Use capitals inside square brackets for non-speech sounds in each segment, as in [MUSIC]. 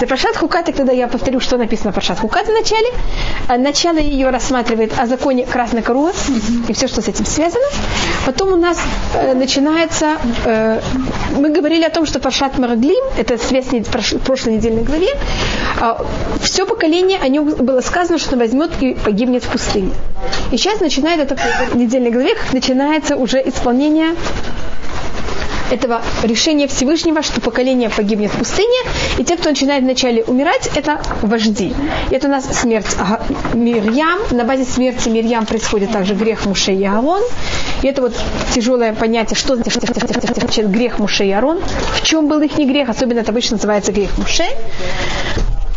За Паршат Хукат, и тогда я повторю, что написано Паршат Хукат в начале. А начало ее рассматривает о законе красной коровы и все, что с этим связано. Потом у нас э, начинается, э, мы говорили о том, что Паршат Мараглим, это связь в прошлой недельной главе, э, все поколение о нем было сказано, что он возьмет и погибнет в пустыне. И сейчас начинает это в недельной главе, начинается уже исполнение этого решения Всевышнего, что поколение погибнет в пустыне, и те, кто начинает вначале умирать, это вожди. И это у нас смерть Мирьям. На базе смерти Мирьям происходит также грех Муше и Аарон. И это вот тяжелое понятие, что значит грех Муше и Аарон, в чем был их не грех, особенно это обычно называется грех Муше.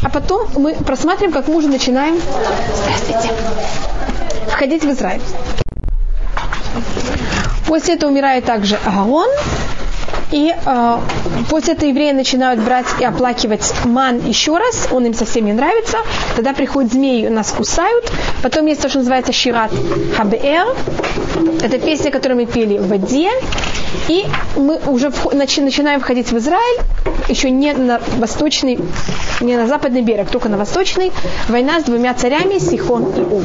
А потом мы просматриваем, как мы уже начинаем входить в Израиль. После этого умирает также Аарон, и э, после этого евреи начинают брать и оплакивать ман еще раз, он им совсем не нравится. Тогда приходят змеи, нас кусают. Потом есть то, что называется Шират Хабеэр. Это песня, которую мы пели в воде. И мы уже начи, начинаем входить в Израиль, еще не на восточный, не на западный берег, только на восточный. Война с двумя царями, Сихон и Уг.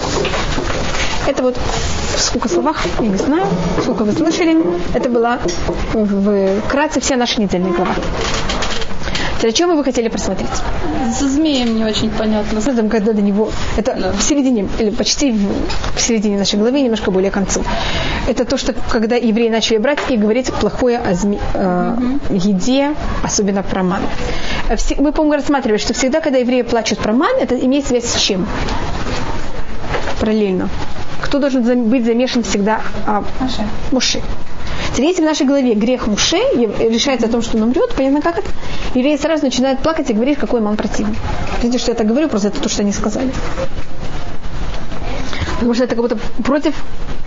Это вот в сколько словах, я не знаю, сколько вы слышали. Это была вкратце вся наша недельная глава. Теперь, что вы хотели просмотреть? За змеем не очень понятно. Там, когда до него, это да. в середине, или почти в середине нашей главы, немножко более к концу. Это то, что когда евреи начали брать и говорить плохое о зме, э, угу. еде, особенно про ман. Мы, по-моему, рассматривали, что всегда, когда евреи плачут про ман, это имеет связь с чем? Параллельно кто должен быть замешан всегда? А, Муше. Теперь, если в нашей голове грех Муше решается о том, что он умрет, понятно, как это? Евреи сразу начинают плакать и говорить, какой ман противный. Видите, что я так говорю, просто это то, что они сказали. Потому что это как будто против,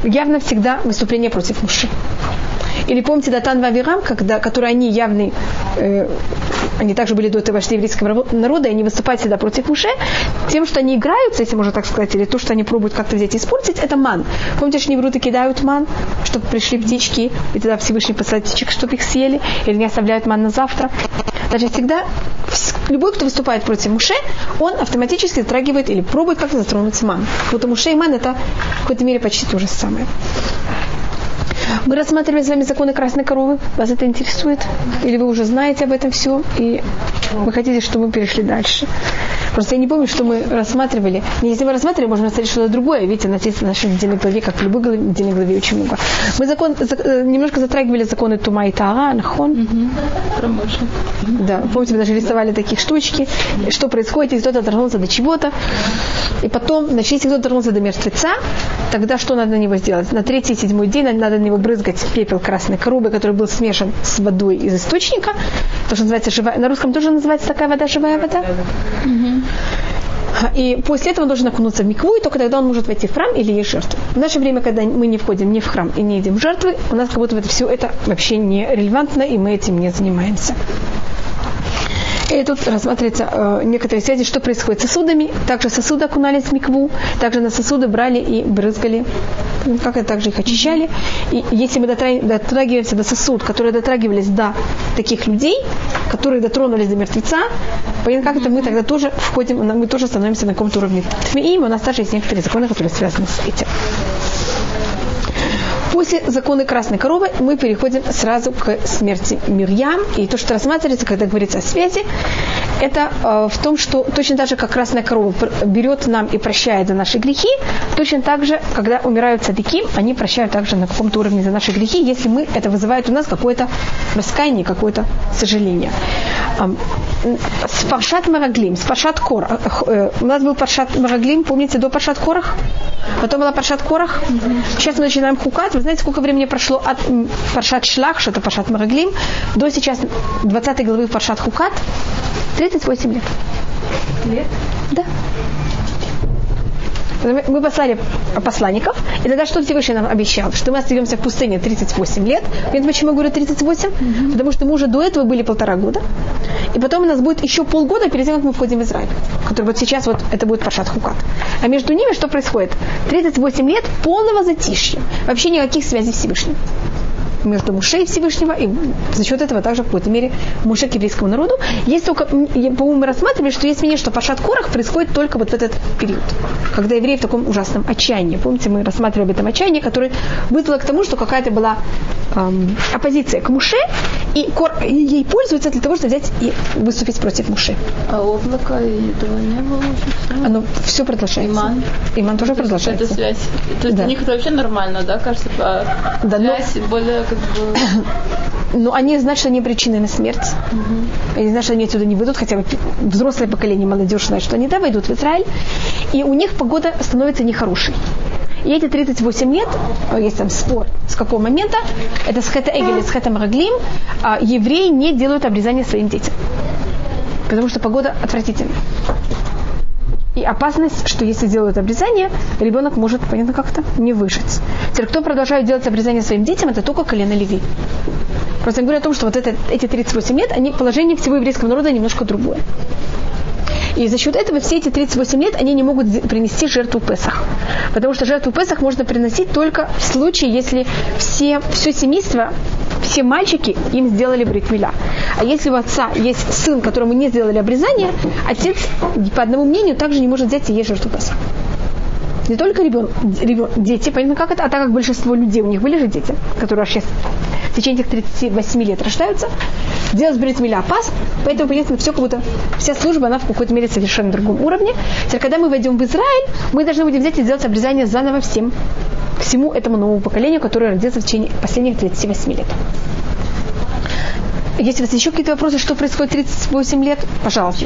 явно всегда выступление против Муши. Или помните Датан Вавирам, когда, которые они явный э, они также были до вожди еврейского народа, и они выступают всегда против Муше, тем, что они играются, если можно так сказать, или то, что они пробуют как-то взять и испортить, это ман. Помните, что они кидают ман, чтобы пришли птички, и тогда Всевышний посылает птичек, чтобы их съели, или не оставляют ман на завтра. Даже всегда любой, кто выступает против Муше, он автоматически затрагивает или пробует как-то затронуть ман. Вот Муше и ман это в какой-то мере почти то же самое. Мы рассматривали с вами законы красной коровы. Вас это интересует? Или вы уже знаете об этом все? И вы хотите, чтобы мы перешли дальше? Просто я не помню, что мы рассматривали. Если мы рассматривали, можно рассмотреть что-то другое. Видите, на нашей недельной главе, как в любой недельной главе, очень много. Мы закон, за, немножко затрагивали законы Тума и Таара, Нахон. Угу. Да, помните, мы даже рисовали такие штучки. Что происходит, если кто-то дотронулся до чего-то. И потом, значит, если кто-то дотронулся до мертвеца, тогда что надо на него сделать? На третий и седьмой день надо на него брызгать пепел красной коробы, который был смешан с водой из источника. То, что называется живая. На русском тоже называется такая вода живая вода. Угу. И после этого он должен окунуться в микву, и только тогда он может войти в храм или есть жертву. В наше время, когда мы не входим ни в храм и не едим жертвы, у нас как будто это все это вообще не релевантно, и мы этим не занимаемся. И тут рассматривается э, некоторые связи, что происходит с сосудами. Также сосуды окунались в микву, также на сосуды брали и брызгали, как это также их очищали. И если мы дотрагиваемся до сосуд, которые дотрагивались до таких людей, которые дотронулись до мертвеца, понятно, как это мы тогда тоже входим, мы тоже становимся на каком-то уровне. И у нас также есть некоторые законы, которые связаны с этим. После закона красной коровы мы переходим сразу к смерти Мирьям. И то, что рассматривается, когда говорится о связи, это э, в том, что точно так же, как красная корова берет нам и прощает за наши грехи, точно так же, когда умирают садики, они прощают также на каком-то уровне за наши грехи, если мы, это вызывает у нас какое-то раскаяние, какое-то сожаление. С Паршат Мараглим, с Паршат Кор. Э, у нас был Паршат Мараглим, помните, до Паршат Корах? Потом была Паршат Корах. Сейчас мы начинаем Хукат. Вы знаете, сколько времени прошло от Паршат Шлах, что это Паршат Мараглим, до сейчас 20 главы Паршат Хукат? 38 лет. Лет? Да. Мы послали посланников, и тогда что Всевышний нам обещал? Что мы остаемся в пустыне 38 лет. Понимаете, почему я говорю 38? Mm-hmm. Потому что мы уже до этого были полтора года. И потом у нас будет еще полгода перед тем, как мы входим в Израиль. Который вот сейчас вот это будет Пашат Хукат. А между ними что происходит? 38 лет полного затишья. Вообще никаких связей с Всевышним. Между Муше и Всевышнего, и за счет этого также в какой-то мере Муше к еврейскому народу. Есть только, по-моему, мы рассматривали, что есть мнение, что Пашат Корах происходит только вот в этот период, когда евреи в таком ужасном отчаянии. Помните, мы рассматривали об этом отчаянии, которое вызвало к тому, что какая-то была эм, оппозиция к Муше, и Кор ей пользуется для того, чтобы взять и выступить против Муше. А облако этого не было уже? Оно все продолжается. Иман. Иман тоже продолжается. Это связь. То есть Да. у них это вообще нормально, да, кажется, по Да, но- связь более как бы... [COUGHS] Но они знают, что они причины на смерть. Они знают, что они отсюда не выйдут, хотя бы взрослое поколение, молодежь знает, что они да, войдут в Израиль. И у них погода становится нехорошей. И эти 38 лет, э, есть там спор, с какого момента, это с Хета Эгель с Хета Мараглим, а, евреи не делают обрезание своим детям. Потому что погода отвратительная. И опасность, что если делают обрезание, ребенок может, понятно как-то, не выжить. Теперь, кто продолжает делать обрезание своим детям, это только колено Леви. Просто я говорю о том, что вот это, эти 38 лет, они, положение всего еврейского народа немножко другое. И за счет этого все эти 38 лет они не могут принести жертву Песах. Потому что жертву Песах можно приносить только в случае, если все, все семейство, все мальчики им сделали бритмиля. А если у отца есть сын, которому не сделали обрезание, отец, по одному мнению, также не может взять и есть жертву Песах. Не только ребенок, дети, понятно как это, а так как большинство людей, у них были же дети, которые сейчас в течение этих 38 лет рождаются, делать бритмиля опасно, поэтому, понятно, все как будто, вся служба, она в какой-то мере совершенно другом уровне. Теперь, когда мы войдем в Израиль, мы должны будем взять и сделать обрезание заново всем, всему этому новому поколению, которое родится в течение последних 38 лет. Если у вас еще какие-то вопросы, что происходит 38 лет, пожалуйста.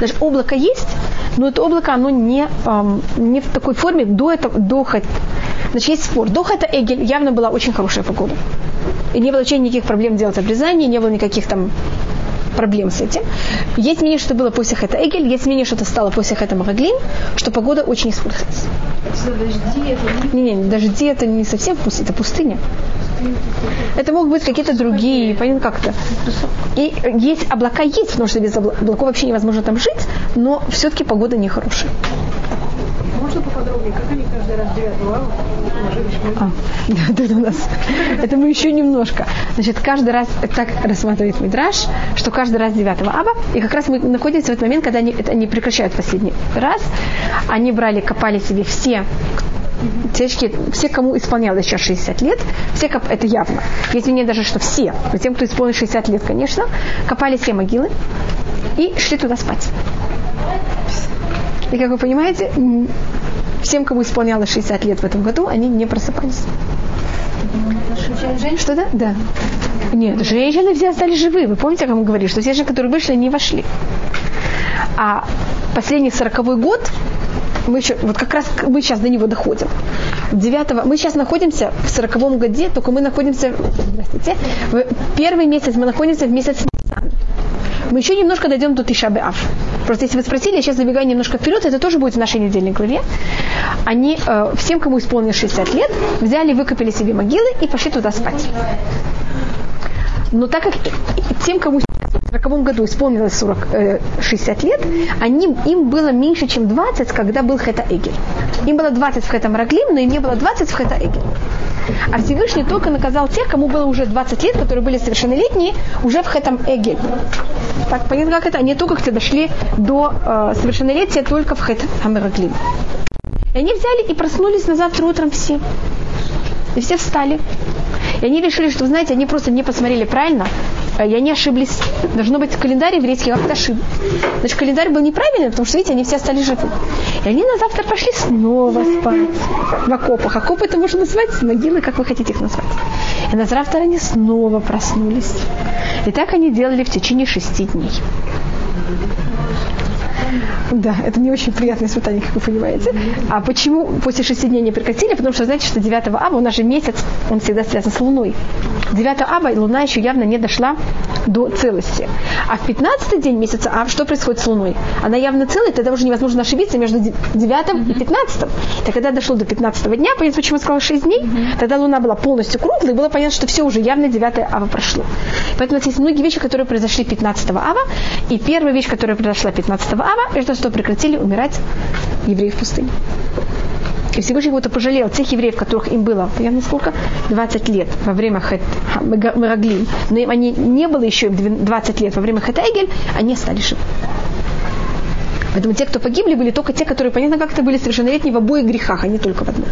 Даже облако есть, но это облако, оно не, эм, не в такой форме до этого, до. Значит, есть спор. До хата Эгель явно была очень хорошая погода. И не было вообще никаких проблем делать обрезание, не было никаких там проблем с этим. Есть мнение, что было после Хэта Эгель, есть мнение, что это стало после Хэта Магаглин, что погода очень испортилась. Не, не, не, дожди это не совсем пусть, это пустыня. Это могут быть какие-то другие, понятно как-то. И есть облака есть, потому что без обла- облаков вообще невозможно там жить, но все-таки погода нехорошая. Можно поподробнее, как они каждый раз 9 августа ложились А, да, да, у нас. Это мы еще немножко. Значит, каждый раз так рассматривает Мидраш, что каждый раз 9 аба, и как раз мы находимся в этот момент, когда они, это они прекращают последний раз. Они брали, копали себе все Девочки, все, кому исполнялось сейчас 60 лет, все, коп- это явно. Есть мнение даже, что все, тем, кто исполнил 60 лет, конечно, копали все могилы и шли туда спать. И, как вы понимаете, всем, кому исполнялось 60 лет в этом году, они не просыпались. Что да? Да. Нет, женщины все остались живы. Вы помните, как мы говорили, что все женщины, которые вышли, не вошли. А последний сороковой год, мы еще, вот как раз мы сейчас до него доходим. 9 мы сейчас находимся в сороковом годе, только мы находимся, здравствуйте, в первый месяц мы находимся в месяц Нисан. Мы еще немножко дойдем до Тишабе Ав. Просто если вы спросили, я сейчас забегаю немножко вперед, это тоже будет в нашей недельной главе. Они, э, всем, кому исполнилось 60 лет, взяли, выкопали себе могилы и пошли туда спать. Но так как тем, кому в 40 году исполнилось 40, э, 60 лет, они, им было меньше, чем 20, когда был Хета Эгель. Им было 20 в Хета Мараглим, но им не было 20 в Хета Эгель. А Всевышний только наказал тех, кому было уже 20 лет, которые были совершеннолетние, уже в Хетам Эгель. Так, понятно, как это? Они только когда дошли до э, совершеннолетия только в Хет Мараглим. И они взяли и проснулись на завтра утром все. И все встали. И они решили, что, знаете, они просто не посмотрели правильно, э, и они ошиблись. Должно быть календарь еврейский как-то ошиб. Значит, календарь был неправильный, потому что, видите, они все остались живы. И они на завтра пошли снова спать в окопах. Окопы это можно назвать могилы, как вы хотите их назвать. И на завтра они снова проснулись. И так они делали в течение шести дней. Да, это не очень приятное испытание, как вы понимаете. А почему после шести дней не прекратили? Потому что, знаете, что 9 аба, у нас же месяц, он всегда связан с Луной. 9 аба, луна еще явно не дошла до целости. А в 15 день месяца ав, что происходит с Луной? Она явно целая, тогда уже невозможно ошибиться между 9 и 15. Так когда дошло до 15 дня, понятно, почему я сказала 6 дней, тогда Луна была полностью круглой, и было понятно, что все уже явно 9 ава прошло. Поэтому у нас есть многие вещи, которые произошли 15 ава, и первая вещь, которая произошла 15 ава, это что прекратили умирать евреи в пустыне. И Всевышний кого-то пожалел тех евреев, которых им было, понятно сколько? 20 лет во время Мераглим. Но им они не было еще им 20 лет во время Хет Эгель, они стали живы. Поэтому те, кто погибли, были только те, которые, понятно, как-то были совершеннолетние в обоих грехах, а не только в одном.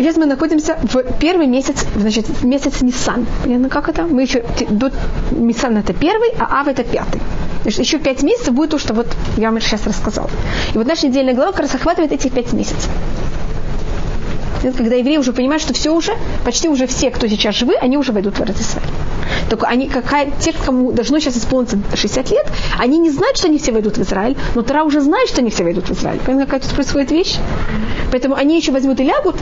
Сейчас мы находимся в первый месяц, значит, месяц Нисан. Понятно, как это? Мы еще до Нисан это первый, а Ав это пятый. Еще пять месяцев будет то, что вот я вам сейчас рассказала. И вот наша недельная глава как раз охватывает эти пять месяцев. Когда евреи уже понимают, что все уже, почти уже все, кто сейчас живы, они уже войдут в Израиль. Только они, какая, те, кому должно сейчас исполниться 60 лет, они не знают, что они все войдут в Израиль, но Тара уже знает, что они все войдут в Израиль. Понимаете, какая тут происходит вещь? Поэтому они еще возьмут и лягут,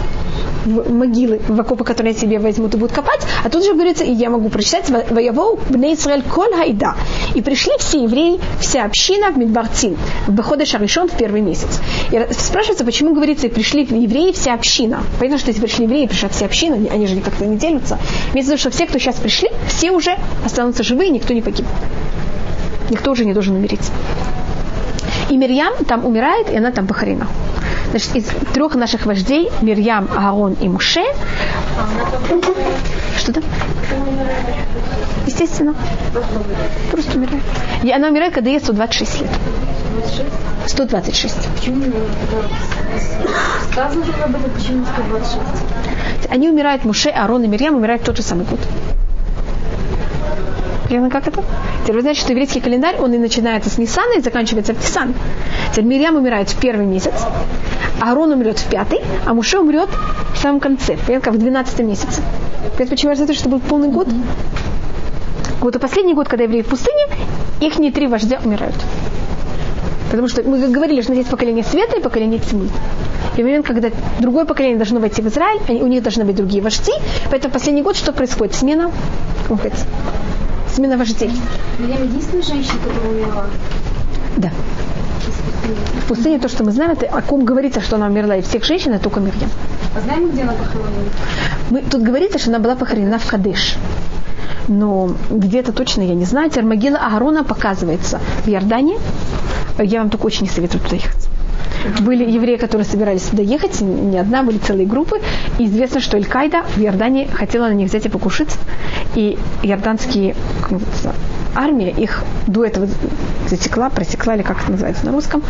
в могилы, в окопы, которые себе возьмут и будут копать, а тут же говорится, и я могу прочитать, «Воевоу бне Исраэль коль хайда». И пришли все евреи, вся община в Мидбартин, в Беходе Шаришон в первый месяц. И спрашивается, почему говорится, и пришли евреи, вся община. Понятно, что если пришли евреи, пришла вся община, они же как-то не делятся. Имеется в виду, что все, кто сейчас пришли, все уже останутся живы, и никто не погиб. Никто уже не должен умереть. И Мирьям там умирает, и она там похорена. Значит, из трех наших вождей, Мирьям, Аарон и Муше, что там? Естественно. Просто умирает. И она умирает, когда ей 126 лет. 126. Почему сказано об этом, почему 126? Они умирают, Муше, Аарон и Мирьям умирают в тот же самый год. Понятно, как это? Теперь вы знаете, что еврейский календарь, он и начинается с Нисана и заканчивается в Тисан. Теперь Мирьям умирает в первый месяц, Аарон умрет в пятый, а Муше умрет в самом конце, понятно, как в двенадцатом месяце. Понятно, почему я за то, что был полный год? Вот и последний год, когда евреи в пустыне, их не три вождя умирают. Потому что мы говорили, что есть поколение света и поколение тьмы. И в момент, когда другое поколение должно войти в Израиль, они, у них должны быть другие вожди, поэтому последний год что происходит? Смена, смена вождей. Мирьям единственная женщина, которая умерла. Да. В пустыне то, что мы знаем, это о ком говорится, что она умерла, и всех женщин, это только Мирьям. А знаем, где она похоронена? Мы, тут говорится, что она была похоронена в Кадыш. Но где-то точно я не знаю. Теперь могила Аарона показывается в Иордане. Я вам только очень не советую туда ехать. Были евреи, которые собирались туда ехать, не одна, были целые группы. И известно, что Эль-Кайда в Иордане хотела на них взять и покушать. И иорданские армия их до этого затекла, просекла, или как это называется на русском.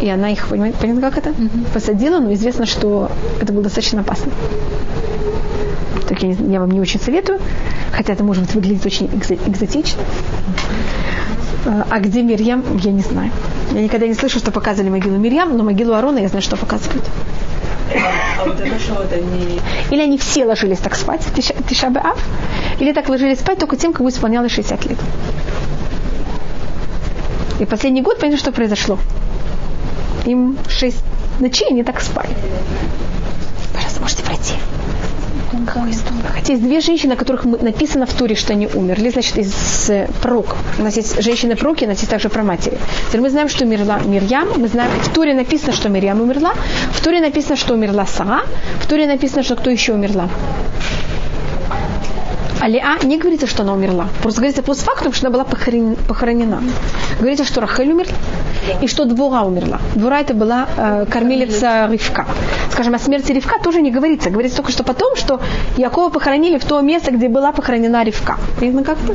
И она их, понимаете, понятно, как это? Посадила, но известно, что это было достаточно опасно. Так я, не- я вам не очень советую, хотя это может выглядеть очень экзо- экзотично. А а где Мирьям, я не знаю. Я никогда не слышу, что показывали могилу Мирьям, но могилу Арона я знаю, что показывают. Или они все ложились так спать, Тиша, Тиша Б'Ав, или так ложились спать только тем, кому исполнялось 60 лет. И последний год, понятно, что произошло. Им 6 ночей они так спали. Пожалуйста, можете пройти. Есть две женщины, о которых написано в Туре, что они умерли, значит, из пророков. У нас есть женщины-пророки, у нас есть также про матери. Теперь мы знаем, что умерла Мирьям, мы знаем, в Туре написано, что Мирьям умерла, в Туре написано, что умерла Сара, в Туре написано, что кто еще умерла. А Леа не говорится, что она умерла. Просто говорится постфактум, что она была похоронена. Говорится, что Рахель умерла и что Двора умерла. Двора это была э, кормилица Ривка. Скажем, о смерти Ривка тоже не говорится. Говорится только что потом, что Якова похоронили в то место, где была похоронена Ривка. Видно как-то?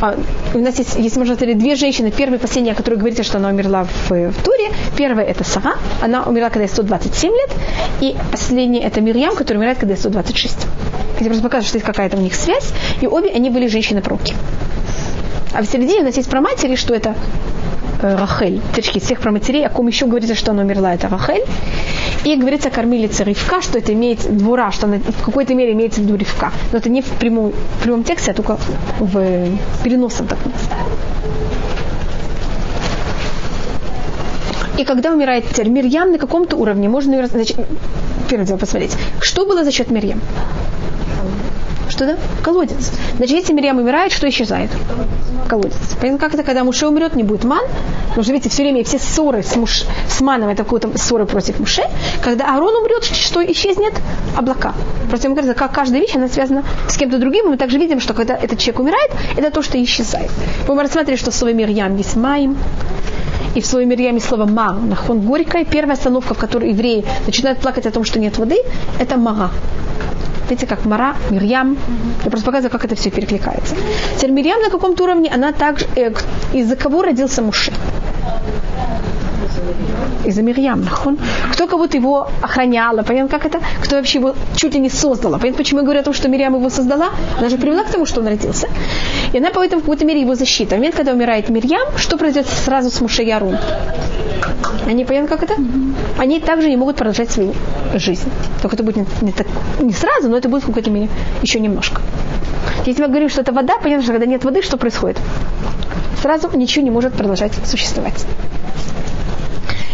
А, у нас есть, если можно сказать, две женщины. Первая и последняя, которая говорится, что она умерла в, в Туре. Первая это Сара. Она умерла, когда ей 127 лет. И последняя это Мирьям, которая умирает, когда ей 126. Я просто показываю, что есть какая-то у них связь. И обе они были женщины-пророки. А в середине у нас есть про матери, что это Рахель. Точки из всех про матерей, о ком еще говорится, что она умерла, это Рахель. И говорится о кормилице Ривка, что это имеет двора, что она в какой-то мере имеется в виду Ривка. Но это не в прямом, в прямом тексте, а только в переносном таком. И когда умирает теперь Мирьям на каком-то уровне, можно ее... Значит, первое дело посмотреть. Что было за счет Мирьям? Что да? Колодец. Значит, если Мирьям умирает, что исчезает? Колодец. Понятно, как это, когда Муше умрет, не будет ман? Потому что, видите, все время все ссоры с, муж, с маном, это какие-то ссоры против Муше. Когда Аарон умрет, что исчезнет? Облака. Просто ему кажется, как каждая вещь, она связана с кем-то другим. И мы также видим, что когда этот человек умирает, это то, что исчезает. Мы рассматривали, что в слове Мирьям есть Маим, и в слове Мирьяме слово ма, нахон горькая. Первая остановка, в которой евреи начинают плакать о том, что нет воды, это мага. Видите, как Мара, Мирьям. Я просто показываю, как это все перекликается. Теперь Мирьям на каком-то уровне, она также, э, из-за кого родился Муше? Из-за Мирьям, нахон. Кто кого-то его охраняла, понятно, как это? Кто вообще его чуть ли не создала. Понятно, почему я говорю о том, что Мирьям его создала? Она же привела к тому, что он родился. И она поэтому в какой-то мере его защита. В момент, когда умирает Мирьям, что произойдет сразу с Муше и Арун? Они понятно, как это? Они также не могут продолжать свою жизнь. Только это будет не, не, так, не сразу, но это будет в какой-то мере еще немножко. Если мы говорим, что это вода, понятно, что когда нет воды, что происходит? Сразу ничего не может продолжать существовать.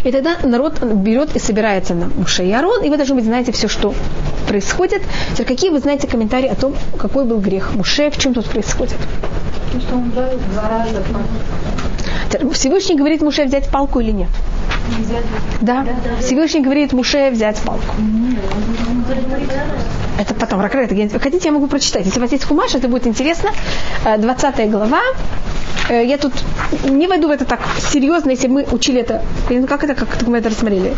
И тогда народ берет и собирается на Муше и Арон, и вы, должны быть, знаете все, что происходит. Теперь, какие вы знаете комментарии о том, какой был грех Муше, в чем тут происходит? По Всевышний говорит Муше взять палку или нет? Да. Всевышний говорит Муше взять палку. Это потом, Ракрет, хотите, я могу прочитать. Если у вас есть хумаш, это будет интересно. Э, 20 глава. Э, Я тут не войду в это так серьезно, если мы учили это. Ну, Как это, как мы это рассмотрели?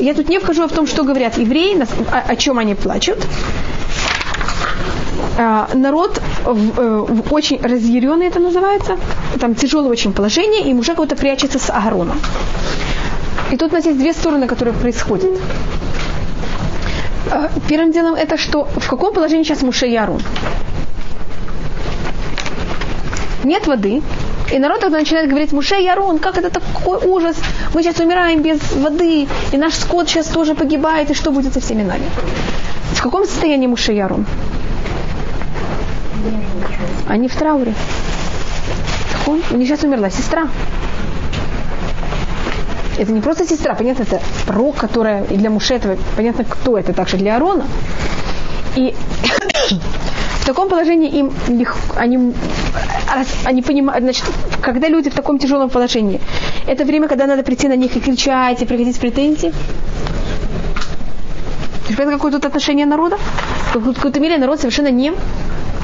Я тут не вхожу в том, что говорят евреи, о, чем они плачут. А, народ в, э, в очень разъяренный это называется, там тяжелое очень положение, и уже кого-то прячется с Агароном. И тут у нас есть две стороны, которые происходят. А, Первым делом это что, в каком положении сейчас Муше и? Нет воды, и народ тогда начинает говорить, Муше и как это такой ужас, мы сейчас умираем без воды, и наш скот сейчас тоже погибает, и что будет со всеми нами? В каком состоянии Муше и? Они в трауре. Он, у них сейчас умерла сестра. Это не просто сестра, понятно, это пророк, которая и для Муше этого, понятно, кто это, также для Арона. И [COUGHS] в таком положении им легко, они, они понимают, значит, когда люди в таком тяжелом положении, это время, когда надо прийти на них и кричать, и приходить с же понимаешь, какое тут отношение народа? В какой-то мере народ совершенно не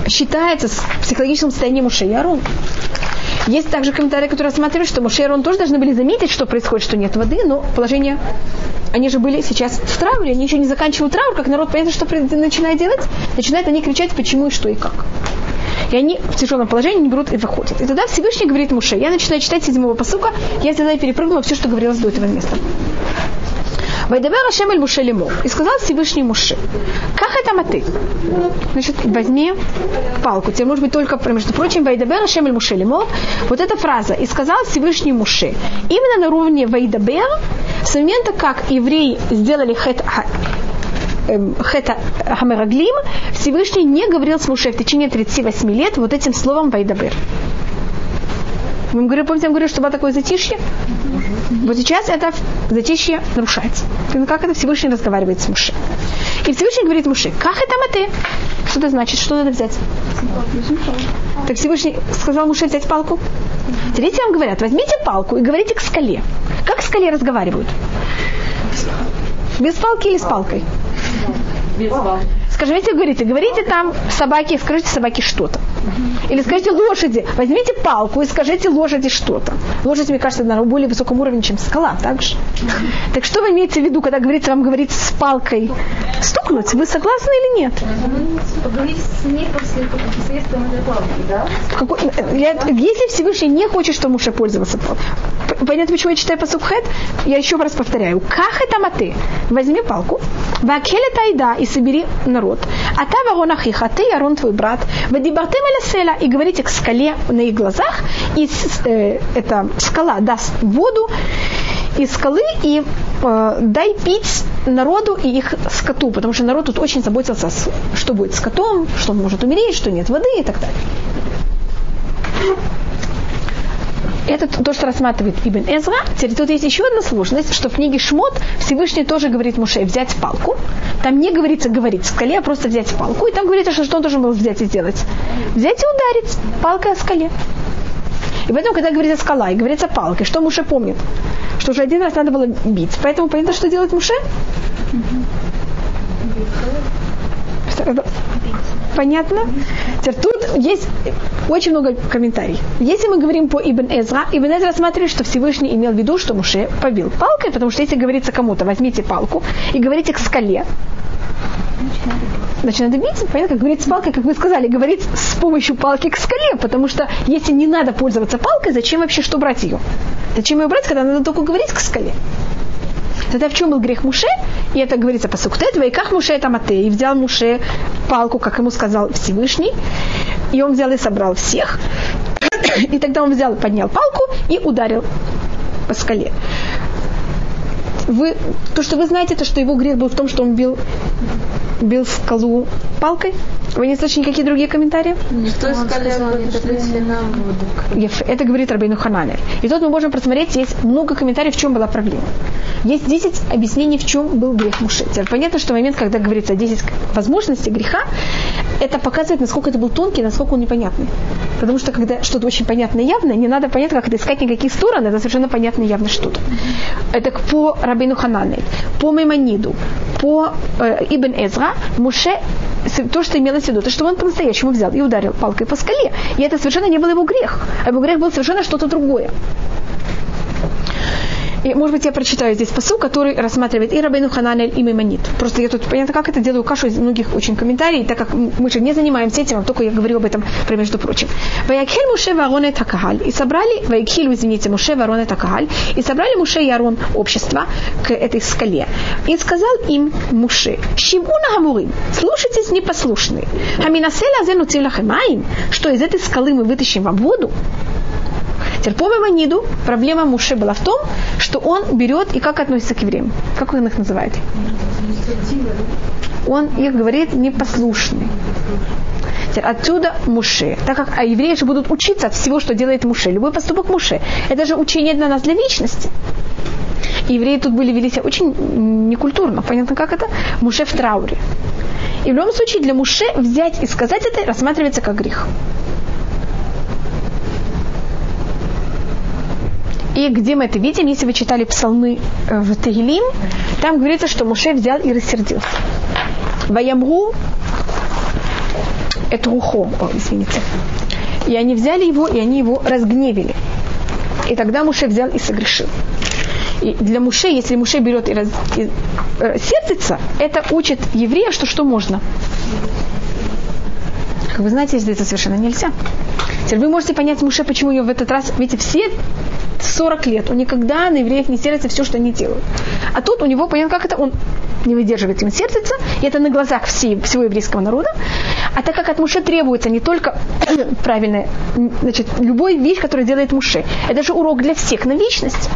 считается с психологическим состоянием Муше и Арон. Есть также комментарии, которые рассматривают, что Моше и Арон тоже должны были заметить, что происходит, что нет воды, но положение... Они же были сейчас в трауре, они еще не заканчивают траур, как народ, понятно, что начинает делать? Начинают они кричать, почему и что и как. И они в тяжелом положении не берут и выходят. И тогда Всевышний говорит Муше, я начинаю читать седьмого посука, я тогда перепрыгнула все, что говорилось до этого места. Вайдабер Ашем эль Муше лемор. И сказал Всевышний Муше, как это маты? Значит, возьми палку. Тебе может быть только, между прочим, Вайдабер Ашем эль Муше лемор. Вот эта фраза. И сказал Всевышний Муше. Именно на уровне Вайдабер, с момента, как евреи сделали ха- эм, хета Хамераглим, Всевышний не говорил с Муше в течение 38 лет вот этим словом Вайдабер. Мы ему говорили, помните, я говорила, что было такое затишье? Вот сейчас это затишье нарушается. Ну, Как это Всевышний разговаривает с Муше? И Всевышний говорит Муше, как это маты? Что это значит? Что надо взять? Так Всевышний сказал Муше взять палку. Теперь вам говорят, возьмите палку и говорите к скале. Как к скале разговаривают? Без палки или с палкой? Без вам. Скажите, говорите, говорите там собаке, скажите собаке что-то. Или скажите лошади, возьмите палку и скажите лошади что-то. Лошадь, мне кажется, на более высоком уровне, чем скала, так же? Так что вы имеете в виду, когда говорится вам говорить с палкой? Стукнуть, вы согласны или нет? Поговорить с ней посредством этой палки, да? В какой- я- если Всевышний не хочет, чтобы Муше пользовался пал- П- Понятно, почему я читаю по Субхет? Я еще раз повторяю. Как это маты? Возьми палку, вакеле тайда и собери народ. А та ворона хиха, ты и Арон твой брат. Вадибартем селя и говорите к скале на их глазах, и э, эта скала даст воду из скалы и э, дай пить народу и их скоту, потому что народ тут очень заботился, что будет с скотом, что он может умереть, что нет воды и так далее. Это то, что рассматривает Ибн Эзра. Теперь тут есть еще одна сложность, что в книге Шмот Всевышний тоже говорит Муше взять палку. Там не говорится говорить скале, а просто взять палку. И там говорится, что, что он должен был взять и сделать. Взять и ударить палкой о скале. И поэтому, когда говорится скала и говорится палкой, что Муше помнит? Что уже один раз надо было бить. Поэтому понятно, что делать Муше? Понятно? Теперь тут есть очень много комментариев. Если мы говорим по Ибн Эзра, Ибн Эзра рассматривает, что Всевышний имел в виду, что Муше побил палкой, потому что если говорится кому-то, возьмите палку и говорите к скале, Значит, надо бить, понятно, как говорить с палкой, как вы сказали, говорить с помощью палки к скале, потому что если не надо пользоваться палкой, зачем вообще что брать ее? Зачем ее брать, когда надо только говорить к скале? Тогда в чем был грех Муше? И это говорится по Суктет, как Муше это Мате. И взял Муше палку, как ему сказал Всевышний. И он взял и собрал всех. И тогда он взял, поднял палку и ударил по скале. Вы, то, что вы знаете, то, что его грех был в том, что он бил бил скалу палкой? Вы не слышали никакие другие комментарии? Что Это говорит Рабейну Хананель. И тут мы можем просмотреть, есть много комментариев, в чем была проблема. Есть 10 объяснений, в чем был грех Муше. Теперь понятно, что момент, когда говорится о 10 возможностей греха, это показывает, насколько это был тонкий, насколько он непонятный. Потому что когда что-то очень понятное и явное, не надо понять, как это искать никаких сторон, это совершенно понятно и явно что-то. Это по Рабейну Хананель, по Маймониду, по э, Ибн Эзра, Муше, то, что имелось в виду, то, что он по-настоящему взял и ударил палкой по скале. И это совершенно не был его грех. А его грех был совершенно что-то другое. И, может быть, я прочитаю здесь посыл, который рассматривает и Рабейну Хананель, и Маймонит. Просто я тут, понятно, как это делаю кашу из многих очень комментариев, так как мы же не занимаемся этим, а только я говорю об этом, между прочим. Ваякхель Муше Вароне Такагаль. И собрали, Ваякхиль, извините, Муше Вароне Такагаль. И собрали Муше и Арон общество к этой скале. И сказал им Муше, Шимуна Хамурим, слушайтесь непослушные. Хаминасела зену цилахемаим, что из этой скалы мы вытащим вам воду. Терпом Маниду проблема Муше была в том, что он берет и как относится к евреям. Как он их называет? Он их говорит непослушный. Отсюда Муше. Так как а евреи же будут учиться от всего, что делает Муше. Любой поступок Муше. Это же учение для нас, для личности. И евреи тут были вели себя очень некультурно. Понятно, как это? Муше в трауре. И в любом случае для Муше взять и сказать это рассматривается как грех. И где мы это видим, если вы читали псалмы э, в Тегилим, там говорится, что Муше взял и рассердился. Ваямру это ухо, извините. И они взяли его, и они его разгневили. И тогда Муше взял и согрешил. И для Муше, если Муше берет и, раз, и э, сердится, это учит еврея, что что можно. Как вы знаете, здесь это совершенно нельзя. Теперь вы можете понять Муше, почему ее в этот раз, видите, все 40 лет, он никогда на евреев не сердится все, что они делают. А тут у него, понятно, как это, он не выдерживает им сердится, и это на глазах всей, всего еврейского народа. А так как от Муше требуется не только [COUGHS] правильная, значит, любой вещь, которую делает Муше, это же урок для всех на вечность.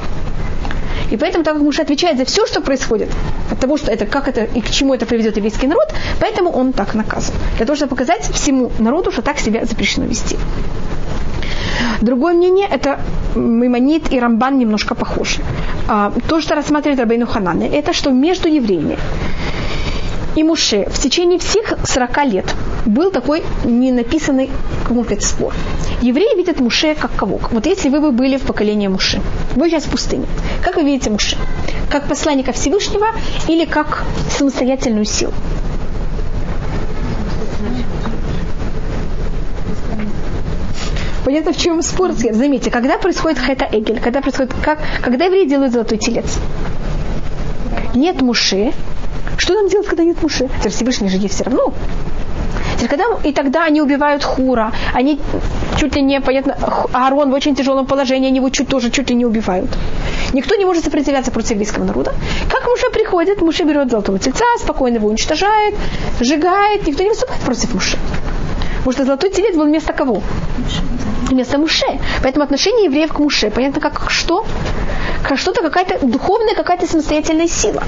И поэтому, так как Муше отвечает за все, что происходит, от того, что это, как это и к чему это приведет еврейский народ, поэтому он так наказан. Для того, чтобы показать всему народу, что так себя запрещено вести. Другое мнение, это Маймонит и Рамбан немножко похожи. А, то, что рассматривает Рабейну Хананы, это что между евреями и Муше в течение всех 40 лет был такой ненаписанный, как сказать, спор. Евреи видят Муше как кого? Вот если вы бы были в поколении Муше, вы сейчас в пустыне, как вы видите Муше? Как посланника Всевышнего или как самостоятельную силу? Понятно, в чем спор. Заметьте, когда происходит хэта эгель, когда происходит, как, когда евреи делают золотой телец, нет муши, что нам делать, когда нет муши? Всевышний же есть все равно. Когда, и тогда они убивают Хура, они чуть ли не, понятно, Аарон в очень тяжелом положении, они его чуть тоже чуть ли не убивают. Никто не может сопротивляться против еврейского народа. Как Муше приходит, Муше берет золотого тельца, спокойно его уничтожает, сжигает, никто не выступает против Муше. Потому что золотой телец был вместо кого? Вместо Муше. Поэтому отношение евреев к Муше, понятно, как что? Как что-то какая-то духовная, какая-то самостоятельная сила.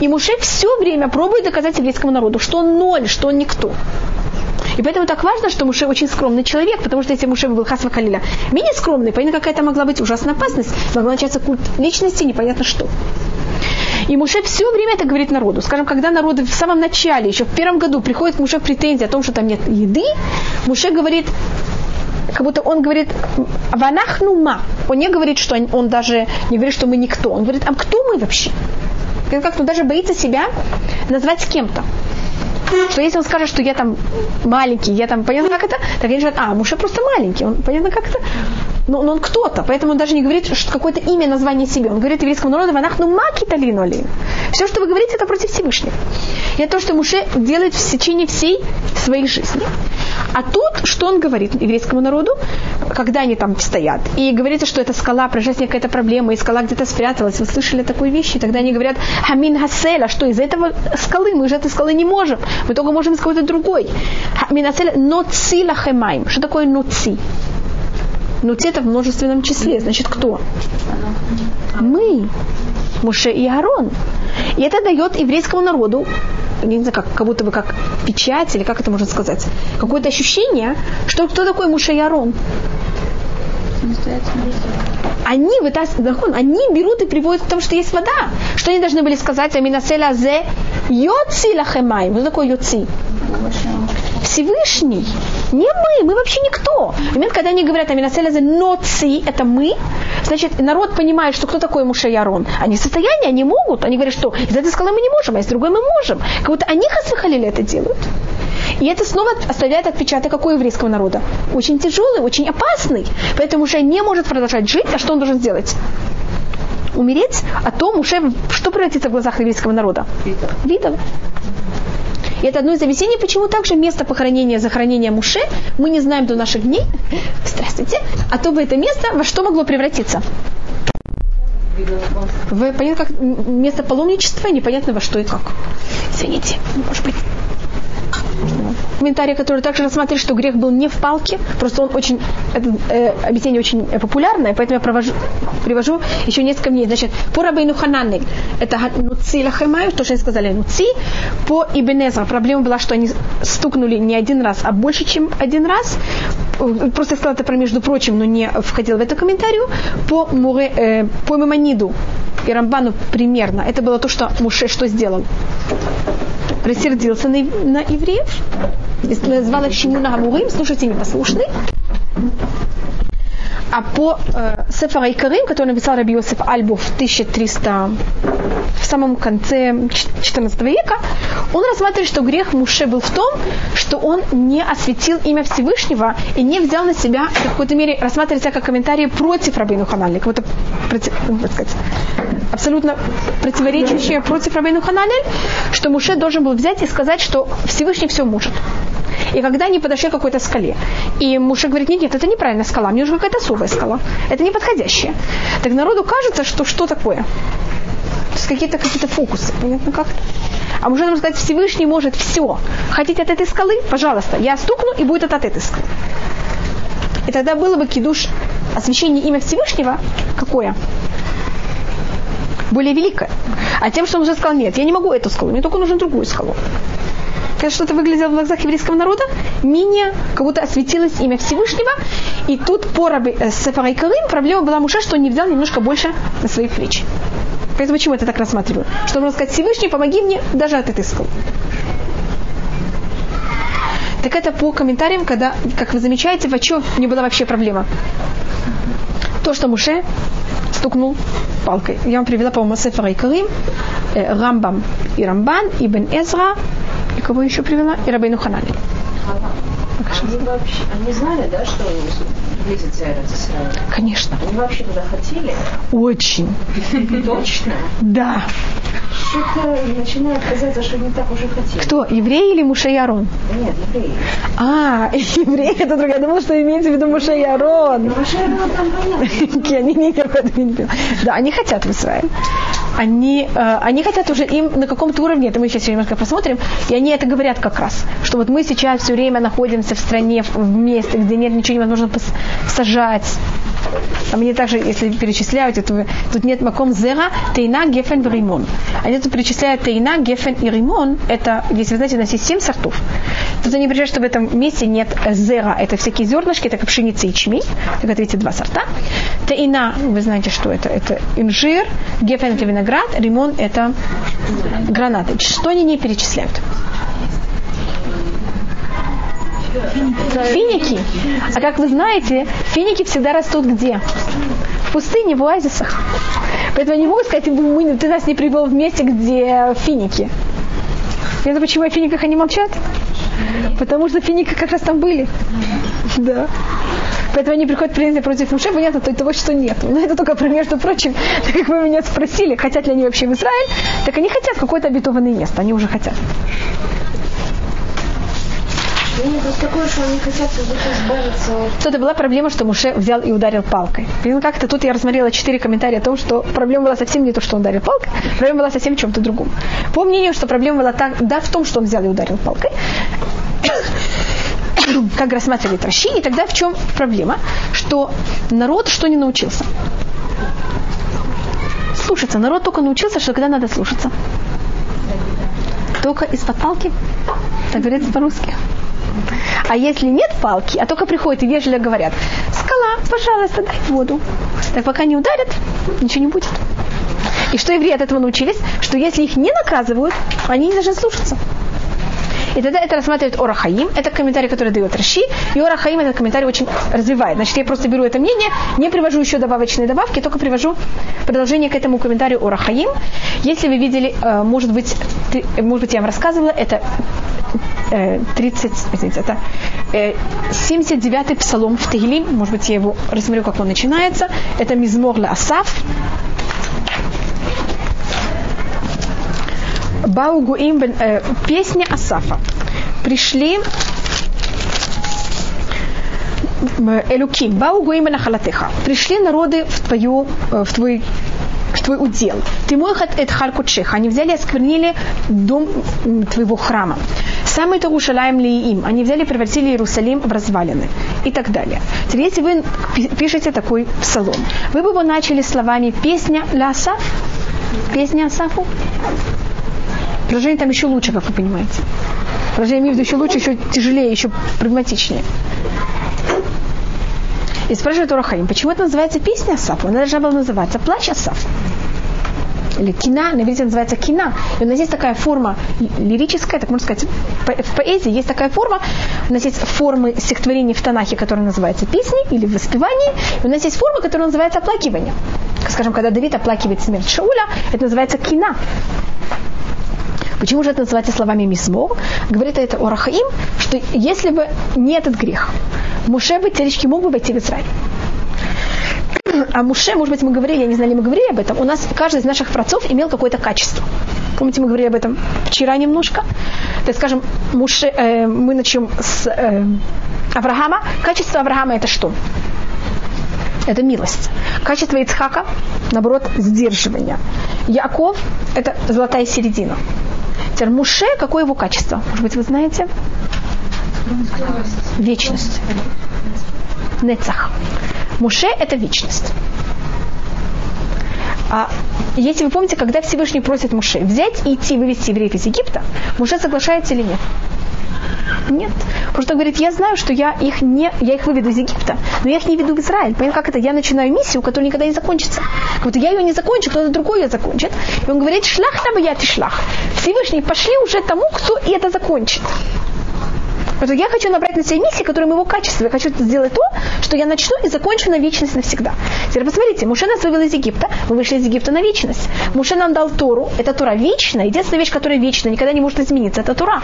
И Муше все время пробует доказать еврейскому народу, что он ноль, что он никто. И поэтому так важно, что Муше очень скромный человек, потому что если Муше был Хасва Халиля менее скромный, понятно, какая-то могла быть ужасная опасность, могла начаться культ личности, непонятно что. И Муше все время это говорит народу. Скажем, когда народы в самом начале, еще в первом году, приходит к Муше претензии о том, что там нет еды, Муше говорит, как будто он говорит «ванахнума». Он не говорит, что он, даже не говорит, что мы никто. Он говорит, а кто мы вообще? Как-то даже боится себя назвать кем-то. Что если он скажет, что я там маленький, я там, понятно, как это, так они говорят, а, Муше просто маленький, он, понятно, как это, но, но он кто-то, поэтому он даже не говорит что какое-то имя, название себе. Он говорит еврейскому народу, ванах, ну маки талинули. Все, что вы говорите, это против Всевышнего. И это то, что Муше делает в течение всей своей жизни. А тут, что он говорит еврейскому народу, когда они там стоят, и говорится, что это скала, произошла какая-то проблема, и скала где-то спряталась, вы слышали такую вещь, и тогда они говорят, хамин хаселя, что из этого скалы, мы же этой скалы не можем, мы только можем из какой-то другой. Хамин хаселя, ноци лахемайм. Что такое ноци? Ноци это в множественном числе, значит кто? Мы. Муше и Аарон. И это дает еврейскому народу, не знаю, как, как будто бы как печать, или как это можно сказать, какое-то ощущение, что кто такой Муше и Аарон. Они вытаскивают, они берут и приводят к тому, что есть вода. Что они должны были сказать? Аминаселя зе йоци лахемай. Что такое йоци? Всевышний. Не мы, мы вообще никто. В момент, когда они говорят Аминаселя зе ноци, это мы, значит, народ понимает, что кто такой Муше Ярон. Они в состоянии, они могут. Они говорят, что из этой скалы мы не можем, а из другой мы можем. Как будто они Хасвихалили это делают. И это снова оставляет отпечаток какого еврейского народа? Очень тяжелый, очень опасный. Поэтому уже не может продолжать жить, а что он должен сделать? Умереть, а то уже что превратится в глазах еврейского народа? Видом. И это одно из объяснений, почему также место похоронения, захоронения Муше мы не знаем до наших дней. Здравствуйте. А то бы это место во что могло превратиться? Вы понятно, как место паломничества, непонятно во что и как. Извините, может быть, комментарий, который также рассматривает, что грех был не в палке, просто он очень, это э, объяснение очень популярное, поэтому я провожу, привожу еще несколько мнений. Значит, по Рабейну Хананы, это Нуци Лахемаю, то, что они сказали Нуци. По Ибенезра проблема была, что они стукнули не один раз, а больше, чем один раз. Просто я сказала это про между прочим, но не входил в эту комментарию. По, Муре, э, по Мимониду и Рамбану примерно. Это было то, что Муше что сделал рассердился на, на евреев, назвал их Шимуна Гамурим, слушайте, непослушны. А по э, Сефара Икарим, который написал Раби Йосиф Альбу в 1300, в самом конце 14 века, он рассматривает, что грех Муше был в том, что он не осветил имя Всевышнего и не взял на себя, в какой-то мере рассматривается как комментарий против Рабину Ханали, как будто, против, ну, сказать, абсолютно противоречащее против Рабину Хананель, что Муше должен был взять и сказать, что Всевышний все может. И когда они подошли к какой-то скале, и Муше говорит, нет, нет, это неправильная скала, мне нужна какая-то особая скала. Это не подходящая. Так народу кажется, что что такое? То есть какие-то какие фокусы, понятно как-то. А Муше нужно сказать, Всевышний может все. Хотите от этой скалы? Пожалуйста, я стукну, и будет от этой скалы. И тогда было бы кидуш освящение имя Всевышнего какое? Более великое. А тем, что он уже сказал, нет, я не могу эту скалу, мне только нужно другую скалу как что-то выглядело в глазах еврейского народа, менее как будто осветилось имя Всевышнего. И тут по раби, э, Сефара Карим проблема была Муше, что он не взял немножко больше на своих плеч. Поэтому почему это так рассматриваю? Что можно сказать, Всевышний, помоги мне даже от этой скалы. Так это по комментариям, когда, как вы замечаете, в чем не была вообще проблема. То, что Муше стукнул палкой. Я вам привела, по-моему, Сефара и Карим, э, Рамбам и Рамбан, Ибн Эзра, и кого еще привела? И Рабейну Ханани. Они, вообще, они знали, да, что близится Израиль? Конечно. Они вообще туда хотели? Очень. Точно? Да. Что-то начинает казаться, что не так уже хотели. Кто? Евреи или Муше и Арон? Нет, евреи. А, [LAUGHS] евреи, это другая. Я думала, что имеется в виду Муше и Арон. Муше и Арон там понятно. Они не Да, они хотят в Израиль они, э, они хотят уже им на каком-то уровне, это мы сейчас немножко посмотрим, и они это говорят как раз, что вот мы сейчас все время находимся в стране, в месте, где нет ничего невозможно сажать, а мне также, если перечисляют, это, тут нет маком зера, тейна, гефен, римон. Они тут перечисляют тейна, гефен и римон. Это, если вы знаете, у нас есть семь сортов. Тут они перечисляют, что в этом месте нет зера. Это всякие зернышки, это как пшеница и чми. Так это эти два сорта. Тейна, вы знаете, что это? Это инжир, гефен это виноград, римон это гранаты. Что они не перечисляют? Финики. А как вы знаете, финики всегда растут где? В пустыне, в оазисах. Поэтому они могут сказать, ты нас не привел в месте, где финики. Понятно, почему о финиках они молчат? Потому что финики как раз там были. Да. Поэтому они приходят претензии против Муше, понятно, то того, что нет. Но это только про, между прочим, так как вы меня спросили, хотят ли они вообще в Израиль, так они хотят какое-то обетованное место, они уже хотят. Что они была проблема, что Муше взял и ударил палкой. И как-то тут я рассмотрела четыре комментария о том, что проблема была совсем не то, что он ударил палкой, проблема была совсем в чем-то другом. По мнению, что проблема была так, да, в том, что он взял и ударил палкой, [COUGHS] как рассматривали Тращи, и тогда в чем проблема? Что народ что не научился? Слушаться. Народ только научился, что когда надо слушаться. Только из-под палки. Так говорится по-русски. А если нет палки, а только приходят и вежливо говорят, скала, пожалуйста, дай воду. Так пока не ударят, ничего не будет. И что евреи от этого научились? Что если их не наказывают, они не должны слушаться. И тогда это рассматривает Орахаим. Это комментарий, который дает Раши. И Орахаим этот комментарий очень развивает. Значит, я просто беру это мнение, не привожу еще добавочные добавки, только привожу продолжение к этому комментарию Орахаим. Если вы видели, э, может быть, может быть, я вам рассказывала, это 30, э, извините, это 79-й э, псалом в Тегилим, может быть, я его рассмотрю, как он начинается. Это Мизмор Асаф. Баугуим, э, песня Асафа. Пришли Элюким, Баугуим Нахалатеха. Пришли народы в, твою, э, в твой в твой удел. Ты мой это Харкучех. Они взяли и осквернили дом твоего храма. Самый то Ушалаем ли им. Они взяли и превратили Иерусалим в развалины. И так далее. Теперь, если вы пишете такой псалом, вы бы его начали словами «Песня ля Асаф», «Песня Асафу», Предложение там еще лучше, как вы понимаете. В виду еще лучше, еще тяжелее, еще прагматичнее. И спрашивает Урахаим, почему это называется песня Асафа? Она должна была называться плач Асафа. Или кина, на иврите называется кина. И у нас есть такая форма лирическая, так можно сказать, в поэзии есть такая форма, у нас есть формы стихотворений в Танахе, которые называются песни или воспевание, и у нас есть форма, которая называется оплакивание. Скажем, когда Давид оплакивает смерть Шауля, это называется кина. Почему же это называется словами мисмо? Говорит это Орахаим, что если бы не этот грех, Муше бы теоретически мог бы войти в Израиль. А Муше, может быть, мы говорили, я не знаю, ли мы говорили об этом, у нас каждый из наших працов имел какое-то качество. Помните, мы говорили об этом вчера немножко? То есть, скажем, Муше, э, мы начнем с э, Авраама. Качество Авраама это что? Это милость. Качество Ицхака, наоборот, сдерживание. Яков – это золотая середина. Теперь Муше, какое его качество? Может быть, вы знаете? Вечность. Нецах. Муше – это вечность. А если вы помните, когда Всевышний просит Муше взять и идти вывести евреев из Египта, Муше соглашается или нет? Нет. Потому что говорит, я знаю, что я их, не, я их выведу из Египта, но я их не веду в Израиль. Понимаете, как это? Я начинаю миссию, которая никогда не закончится. Как будто я ее не закончу, кто-то другой ее закончит. И он говорит, шлах на я ты шлах. Всевышний, пошли уже тому, кто это закончит. Потому я хочу набрать на себя миссии, которые моего качества. Я хочу сделать то, что я начну и закончу на вечность навсегда. Теперь посмотрите, Муше нас вывел из Египта, мы вышли из Египта на вечность. Муше нам дал Тору, это Тора вечная, единственная вещь, которая вечна, никогда не может измениться, это Тора.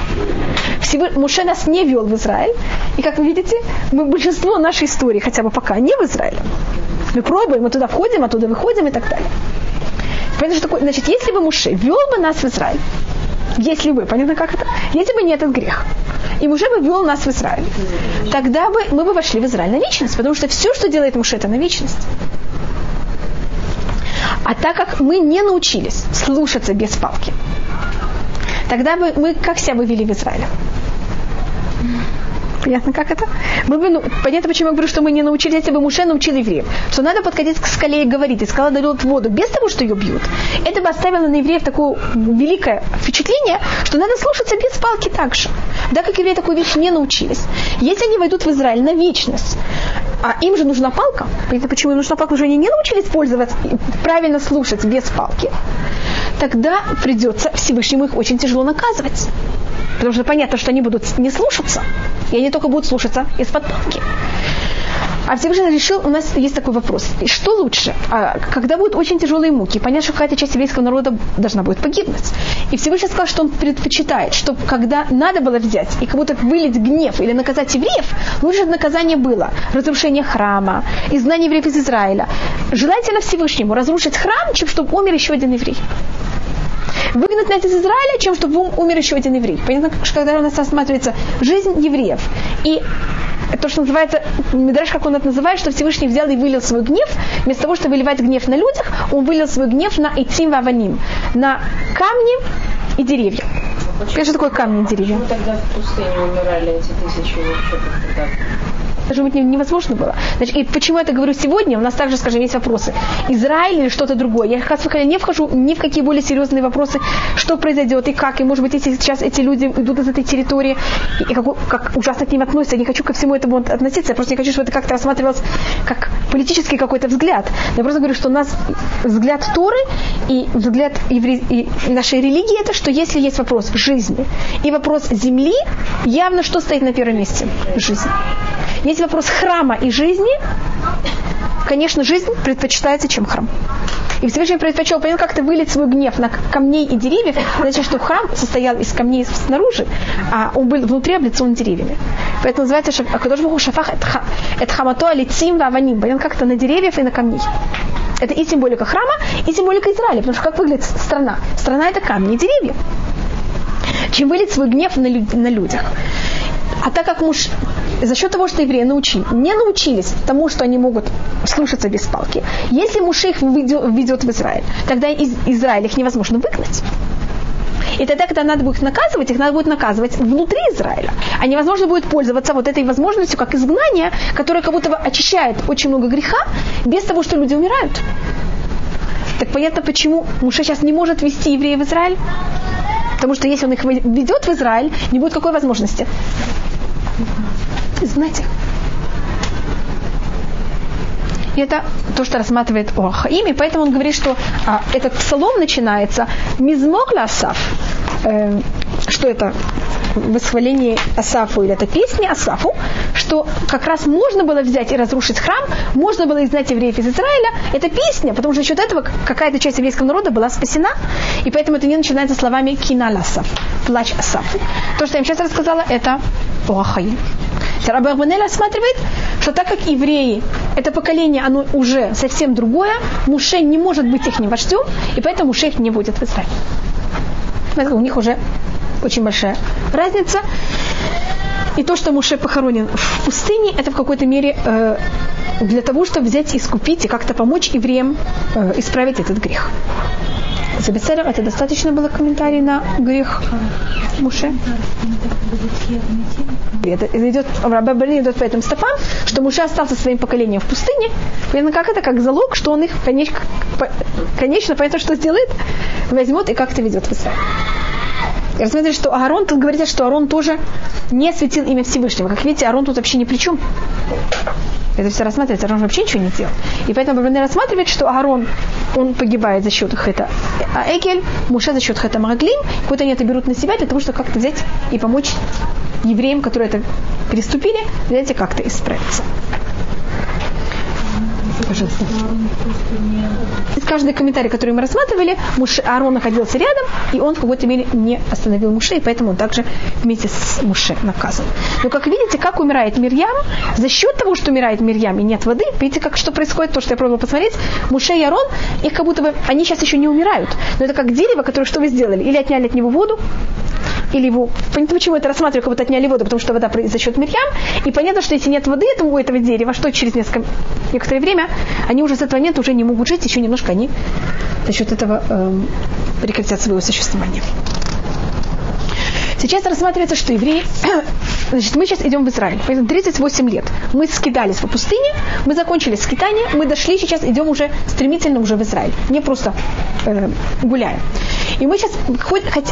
Всего, Муше нас не вел в Израиль, и как вы видите, мы большинство нашей истории, хотя бы пока, не в Израиле. Мы пробуем, мы туда входим, оттуда выходим и так далее. Поэтому, что такое, значит, если бы Муше вел бы нас в Израиль, если бы, понятно как это? Если бы не этот грех, и Муше бы вел нас в Израиль, тогда бы мы бы вошли в Израиль на вечность, потому что все, что делает Муше, это на вечность. А так как мы не научились слушаться без палки, тогда бы мы как себя бы вели в Израиле? Понятно, как это? Мы бы, ну, понятно, почему я говорю, что мы не научились, если бы Муше научил евреев, что надо подходить к скале и говорить, и скала дает воду без того, что ее бьют. Это бы оставило на евреев такое великое впечатление, что надо слушаться без палки также. Да, как евреи такую вещь не научились. Если они войдут в Израиль на вечность, а им же нужна палка, понятно, почему им нужна палка, уже они не научились пользоваться, правильно слушать без палки, тогда придется Всевышнему их очень тяжело наказывать. Потому что понятно, что они будут не слушаться, и они только будут слушаться из-под палки. А Всевышний решил, у нас есть такой вопрос. Что лучше? А, когда будут очень тяжелые муки, понятно, что какая-то часть еврейского народа должна будет погибнуть. И Всевышний сказал, что он предпочитает, чтобы когда надо было взять и как будто вылить гнев или наказать евреев, лучше наказание было разрушение храма, изгнание евреев из Израиля. Желательно Всевышнему разрушить храм, чем чтобы умер еще один еврей выгнать нас из Израиля, чем чтобы умер еще один еврей. Понятно, что когда у нас рассматривается жизнь евреев. И то, что называется, Мидраш, как он это называет, что Всевышний взял и вылил свой гнев, вместо того, чтобы выливать гнев на людях, он вылил свой гнев на Итим Ваваним, на камни и деревья. Почему, что такое камни и деревья? Почему тогда в пустыне умирали эти тысячи вообще? Даже быть невозможно было. Значит, и почему я это говорю сегодня? У нас также, скажем, есть вопросы. Израиль или что-то другое. Я, как сказали, не вхожу ни в какие более серьезные вопросы, что произойдет и как. И, может быть, если сейчас эти люди идут из этой территории, и как, как ужасно к ним относятся, я не хочу ко всему этому относиться. Я просто не хочу, чтобы это как-то рассматривалось как политический какой-то взгляд. Я просто говорю, что у нас взгляд Торы и взгляд евре... и нашей религии это, что если есть вопрос жизни и вопрос земли, явно что стоит на первом месте? Жизнь. Если вопрос храма и жизни, конечно, жизнь предпочитается, чем храм. И Всевышний предпочел, понял, как-то вылить свой гнев на камней и деревьев, значит, что храм состоял из камней снаружи, а он был внутри облицован деревьями. Поэтому называется что Акадош Богу Шафах это хамато алицим ваваним. Понял, как-то на деревьев и на камней. Это и символика храма, и символика Израиля, потому что как выглядит страна? Страна это камни и деревья. Чем вылить свой гнев на, люд- на людях. А так как муж за счет того, что евреи научили, не научились тому, что они могут слушаться без палки, если муж их ведет в Израиль, тогда из Израиля их невозможно выгнать. И тогда, когда надо будет наказывать, их надо будет наказывать внутри Израиля. А невозможно будет пользоваться вот этой возможностью, как изгнание, которое как будто бы очищает очень много греха, без того, что люди умирают. Так понятно, почему Муше сейчас не может вести евреев в Израиль? Потому что если он их ведет в Израиль, не будет какой возможности? Знаете, и это то, что рассматривает Орхаим, и поэтому он говорит, что а, этот псалом начинается «Мизмог Асаф». Э, что это? восхваление Асафу или это песни Асафу, что как раз можно было взять и разрушить храм, можно было изгнать евреев из Израиля. Это песня, потому что за счет этого какая-то часть еврейского народа была спасена, и поэтому это не начинается словами киналь Асаф, плач Асафу. То, что я им сейчас рассказала, это Оахаим. Раби Арбанель рассматривает, что так как евреи, это поколение, оно уже совсем другое, Муше не может быть их вождем, и поэтому Муше их не будет в Израиль. У них уже очень большая разница. И то, что Муше похоронен в пустыне, это в какой-то мере э, для того, чтобы взять, искупить и как-то помочь евреям э, исправить этот грех. За бестселлер это достаточно было комментарий на грех Муше. Это идет, Рабабали идет по этим стопам, что Муше остался своим поколением в пустыне. Понятно, как это? Как залог, что он их конечно, конечно понятно, что сделает, возьмет и как-то ведет в Израиль. И рассмотрели, что Аарон, тут говорится, что Аарон тоже не светил имя Всевышнего. Как видите, Аарон тут вообще ни при чем. Это все рассматривается, Аарон вообще ничего не делал. И поэтому Бабране рассматривает, что Аарон, он погибает за счет Хэта Эгель, Муше за счет Хэта Мараглим, какой-то они это берут на себя для того, чтобы как-то взять и помочь евреям, которые это переступили, и как-то исправиться. Пожалуйста. Каждый комментарий, который мы рассматривали, Муж Аарон находился рядом, и он в какой-то мере не остановил Муше, и поэтому он также вместе с Муше наказан. Но как видите, как умирает Мирьям, за счет того, что умирает Мирьям и нет воды, видите, как что происходит, то, что я пробовала посмотреть, Муше и Аарон, их как будто бы, они сейчас еще не умирают, но это как дерево, которое что вы сделали? Или отняли от него воду, или его... Понятно, почему это рассматриваю, как будто отняли воду, потому что вода за счет Мирьям. И понятно, что если нет воды у этого дерева, что через несколько, некоторое время, они уже с этого момента уже не могут жить, еще немножко они за счет этого эм, прекратят свое существование. Сейчас рассматривается, что евреи... [COUGHS] Значит, мы сейчас идем в Израиль. 38 лет. Мы скидались по пустыне, мы закончили скитание, мы дошли, сейчас идем уже стремительно уже в Израиль. Не просто э, гуляем. И мы сейчас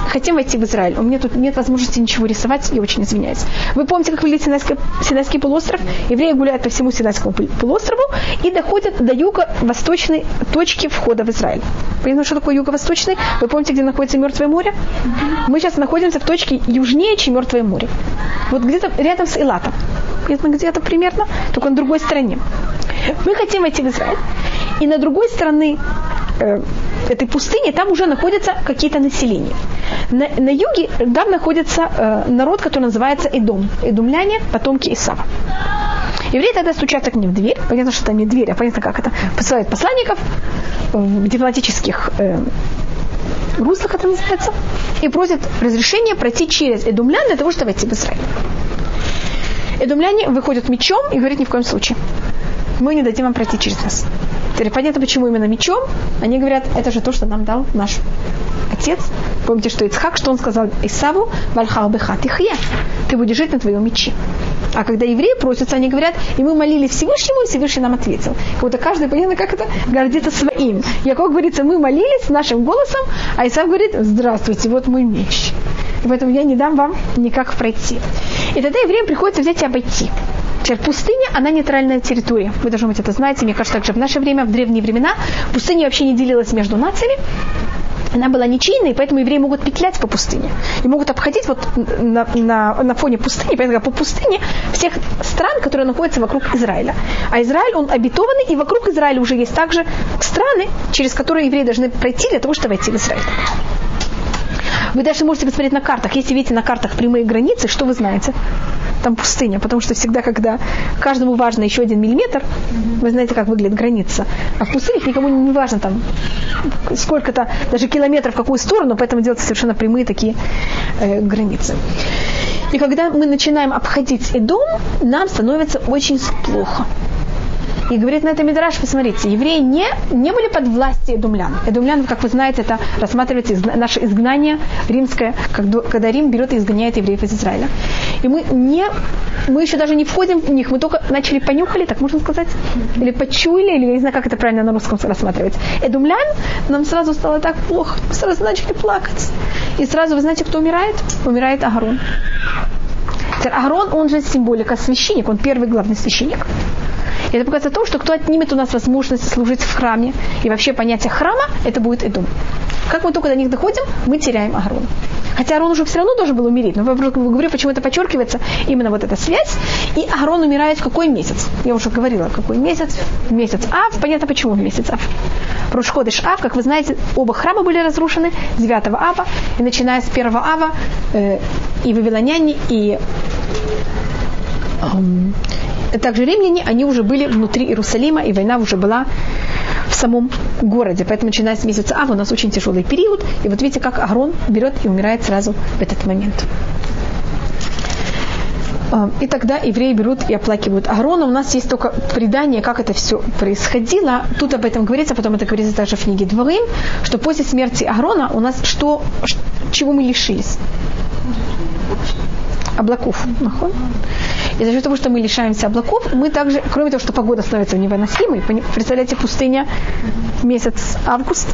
хотим войти в Израиль. У меня тут нет возможности ничего рисовать, я очень извиняюсь. Вы помните, как выглядит Синайский, Синайский полуостров? Евреи гуляют по всему Синайскому полуострову и доходят до юго-восточной точки входа в Израиль. Понятно, что такое юго-восточный? Вы помните, где находится Мертвое море? Мы сейчас находимся в точке южнее, чем Мертвое море. Вот где-то рядом с Илатом. где-то примерно, только на другой стороне. Мы хотим войти в Израиль. И на другой стороне э, этой пустыни там уже находятся какие-то населения. На, на юге там находится э, народ, который называется Идом. Идумляне, потомки Исава. Евреи тогда стучатся к ним в дверь. Понятно, что там не дверь, а понятно, как это. Посылают посланников в дипломатических э, руслах это называется, и просят разрешения пройти через Эдумлян для того, чтобы войти в Израиль. Эдумляне выходят мечом и говорят ни в коем случае. Мы не дадим вам пройти через нас. Теперь понятно, почему именно мечом. Они говорят, это же то, что нам дал наш отец. Помните, что Ицхак, что он сказал Исаву, Вальхал Бехат Ихье, ты будешь жить на твоем мече. А когда евреи просятся, они говорят, и мы молились Всевышнему, и Всевышний нам ответил. Как будто каждый, понятно, как это, гордится своим. Яков говорится, мы молились нашим голосом, а Исав говорит, здравствуйте, вот мой меч. И поэтому я не дам вам никак пройти. И тогда евреям приходится взять и обойти. Теперь пустыня, она нейтральная территория. Вы, должны быть, это знаете. Мне кажется, также в наше время, в древние времена, пустыня вообще не делилась между нациями она была ничейной, поэтому евреи могут петлять по пустыне. И могут обходить вот на, на, на фоне пустыни, поэтому по пустыне всех стран, которые находятся вокруг Израиля. А Израиль, он обетованный, и вокруг Израиля уже есть также страны, через которые евреи должны пройти для того, чтобы войти в Израиль. Вы даже можете посмотреть на картах. Если видите на картах прямые границы, что вы знаете? Там пустыня, потому что всегда, когда каждому важно еще один миллиметр, вы знаете, как выглядит граница. А в пустынях никому не важно там сколько-то, даже километров в какую сторону, поэтому делаются совершенно прямые такие э, границы. И когда мы начинаем обходить Эдом, нам становится очень плохо. И говорит на это Мидраш, посмотрите, евреи не, не были под властью эдумлян. Эдумлян, как вы знаете, это рассматривается из, наше изгнание римское, когда, когда Рим берет и изгоняет евреев из Израиля. И мы не, мы еще даже не входим в них, мы только начали понюхали, так можно сказать, или почуяли, или я не знаю, как это правильно на русском рассматривать. Эдумлян, нам сразу стало так плохо, мы сразу начали плакать. И сразу, вы знаете, кто умирает? Умирает Агарон. Агарон, он же символика священник, он первый главный священник. И это показывает то, что кто отнимет у нас возможность служить в храме, и вообще понятие храма, это будет Эдом. Как мы только до них доходим, мы теряем Агарон. Хотя Арон уже все равно должен был умереть. Но я говорю, почему это подчеркивается, именно вот эта связь. И Арон умирает в какой месяц? Я уже говорила, какой месяц? Месяц Ав. Понятно, почему месяц Ав. Рушходыш Ав, как вы знаете, оба храма были разрушены 9 Ава. И начиная с 1 Ава э, и вавилоняне, и также римляне, они уже были внутри Иерусалима, и война уже была в самом городе. Поэтому, начиная с месяца Ав, у нас очень тяжелый период. И вот видите, как Агрон берет и умирает сразу в этот момент. И тогда евреи берут и оплакивают Агрона. У нас есть только предание, как это все происходило. Тут об этом говорится, потом это говорится также в книге Дворым, что после смерти Агрона у нас что, чего мы лишились? Облаков. И за счет того, что мы лишаемся облаков, мы также, кроме того, что погода становится невыносимой, представляете, пустыня месяц август,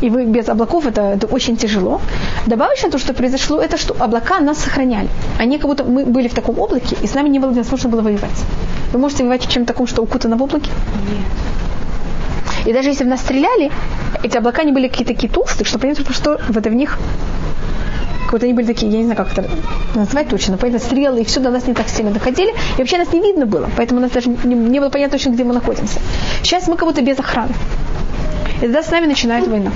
и вы без облаков, это, это очень тяжело. Добавочно то, что произошло, это что облака нас сохраняли. Они как будто мы были в таком облаке, и с нами не было невозможно было воевать. Вы можете воевать чем-то таком, что укутано в облаке? Нет. И даже если в нас стреляли, эти облака не были какие-то такие толстые, что понятно, что в, это в них будто они были такие, я не знаю, как это назвать точно, поэтому стрелы и все до нас не так сильно доходили, и вообще нас не видно было, поэтому у нас даже не, не было понятно точно, где мы находимся. Сейчас мы как будто без охраны. И тогда с нами начинает война.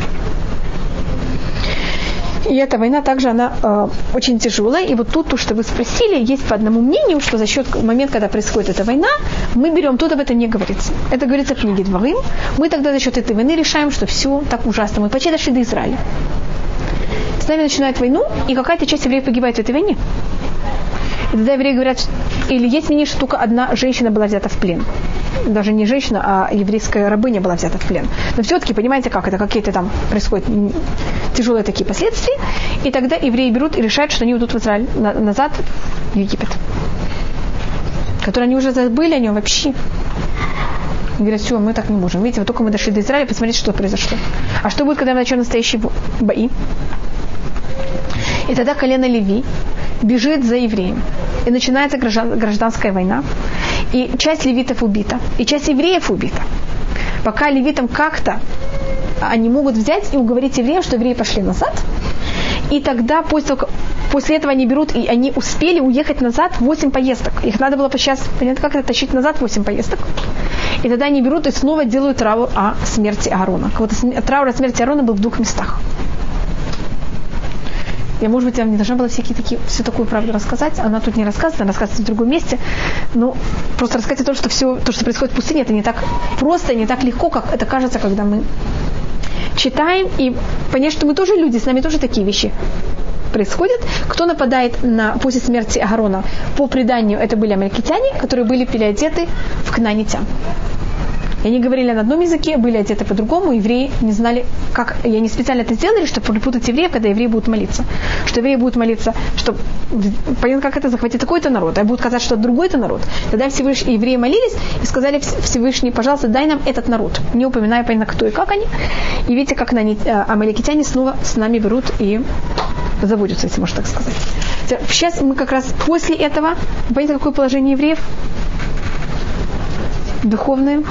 И эта война также, она э, очень тяжелая. И вот тут, то, что вы спросили, есть по одному мнению, что за счет момента, когда происходит эта война, мы берем, тут об этом не говорится. Это говорится в книге Дворым. Мы тогда за счет этой войны решаем, что все так ужасно. Мы почти дошли до Израиля с нами начинают войну, и какая-то часть евреев погибает в этой войне. И тогда евреи говорят, или есть что только одна женщина была взята в плен. Даже не женщина, а еврейская рабыня была взята в плен. Но все-таки, понимаете, как это, какие-то там происходят тяжелые такие последствия. И тогда евреи берут и решают, что они уйдут в Израиль на, назад в Египет. Которые они уже забыли о нем вообще. И говорят, все, мы так не можем. Видите, вот только мы дошли до Израиля, посмотрите, что произошло. А что будет, когда мы начнем настоящие бои? И тогда колено Леви бежит за евреем. И начинается гражданская война. И часть левитов убита, и часть евреев убита. Пока левитам как-то они могут взять и уговорить евреев, что евреи пошли назад. И тогда, после после этого они берут, и они успели уехать назад 8 поездок. Их надо было сейчас, понятно, как это тащить назад 8 поездок. И тогда они берут и снова делают траур о смерти Аарона. Вот траур о смерти Аарона был в двух местах. Я, может быть, вам не должна была всякие такие, всю такую правду рассказать. Она тут не рассказывает, она рассказывает в другом месте. Но просто рассказать о том, что все, то, что происходит в пустыне, это не так просто, не так легко, как это кажется, когда мы читаем. И понять, что мы тоже люди, с нами тоже такие вещи происходят. Кто нападает на, после смерти Агарона? По преданию, это были амаликитяне, которые были переодеты в кнанитян. И они говорили на одном языке, были одеты по-другому, евреи не знали, как... И они специально это сделали, чтобы припутать евреев, когда евреи будут молиться. Что евреи будут молиться, что понятно, как это захватить такой-то народ, а будут казать, что другой-то народ. Тогда Всевышний, евреи молились и сказали Всевышний, пожалуйста, дай нам этот народ, не упоминая, понятно, кто и как они. И видите, как на, э, амаликитяне снова с нами берут и заводятся, если можно так сказать. Сейчас мы как раз после этого, понимаете, какое положение евреев? Духовное,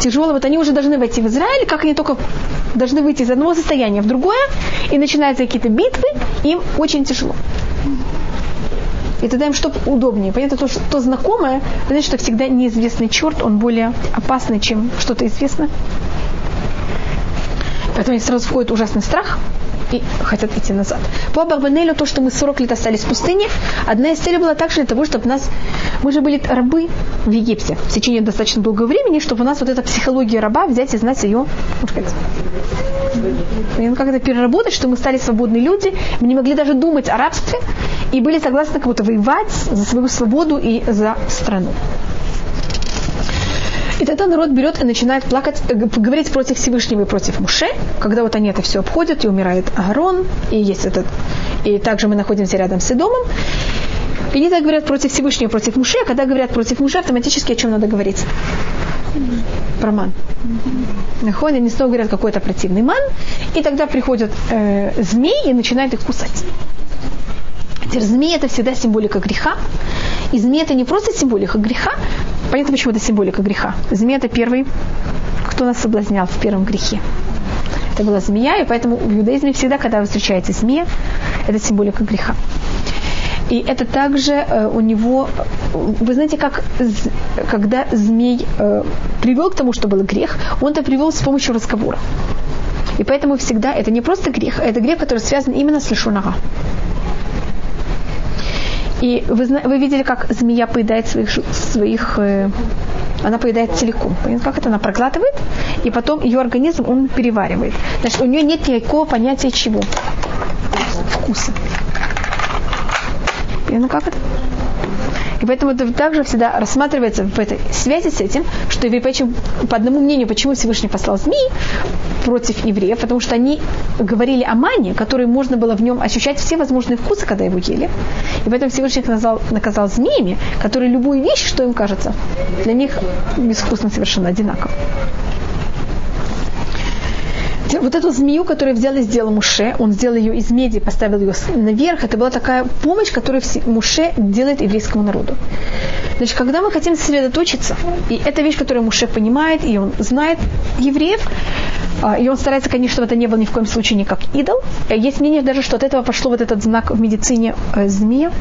тяжело, вот они уже должны войти в Израиль, как они только должны выйти из одного состояния в другое, и начинаются какие-то битвы, им очень тяжело. И тогда им что удобнее. Понятно, то, что то знакомое, значит, что всегда неизвестный черт, он более опасный, чем что-то известное. Поэтому они сразу входит ужасный страх, и хотят идти назад. По Барбанелю, то, что мы 40 лет остались в пустыне, одна из целей была также для того, чтобы нас... Мы же были рабы в Египте в течение достаточно долгого времени, чтобы у нас вот эта психология раба взять и знать ее, можно сказать, как это переработать, что мы стали свободные люди, мы не могли даже думать о рабстве и были согласны как будто воевать за свою свободу и за страну. И тогда народ берет и начинает плакать, э, говорить против Всевышнего и против Муше, когда вот они это все обходят, и умирает Аарон, и есть этот, и также мы находимся рядом с Идомом. И они так говорят против Всевышнего, против Муше, а когда говорят против Муше, автоматически о чем надо говорить? Про ман. Находят, они снова говорят какой-то противный ман, и тогда приходят э, змеи и начинают их кусать. Теперь змеи это всегда символика греха. И змея это не просто символика греха. Понятно, почему это символика греха. Змея это первый, кто нас соблазнял в первом грехе. Это была змея, и поэтому в иудаизме всегда, когда вы встречаете змея, это символика греха. И это также э, у него, вы знаете, как когда змей э, привел к тому, что был грех, он это привел с помощью разговора. И поэтому всегда это не просто грех, это грех, который связан именно с лишунага. И вы, вы видели, как змея поедает своих, своих э, она поедает целиком. Понятно, как это? Она проглатывает, и потом ее организм он переваривает. Значит, у нее нет никакого понятия чего? Вкуса. И она как это? И поэтому это также всегда рассматривается в этой связи с этим, что почему, по одному мнению, почему Всевышний послал змеи против евреев, потому что они говорили о мане, который можно было в нем ощущать все возможные вкусы, когда его ели. И поэтому Всевышний их назвал, наказал змеями, которые любую вещь, что им кажется, для них безвкусно совершенно одинаково вот эту змею, которую взял и сделал Муше, он сделал ее из меди, поставил ее наверх, это была такая помощь, которую Муше делает еврейскому народу. Значит, когда мы хотим сосредоточиться, и это вещь, которую Муше понимает, и он знает евреев, а, и он старается, конечно, чтобы это не было ни в коем случае никак идол. Есть мнение даже, что от этого пошло вот этот знак в медицине э, змея.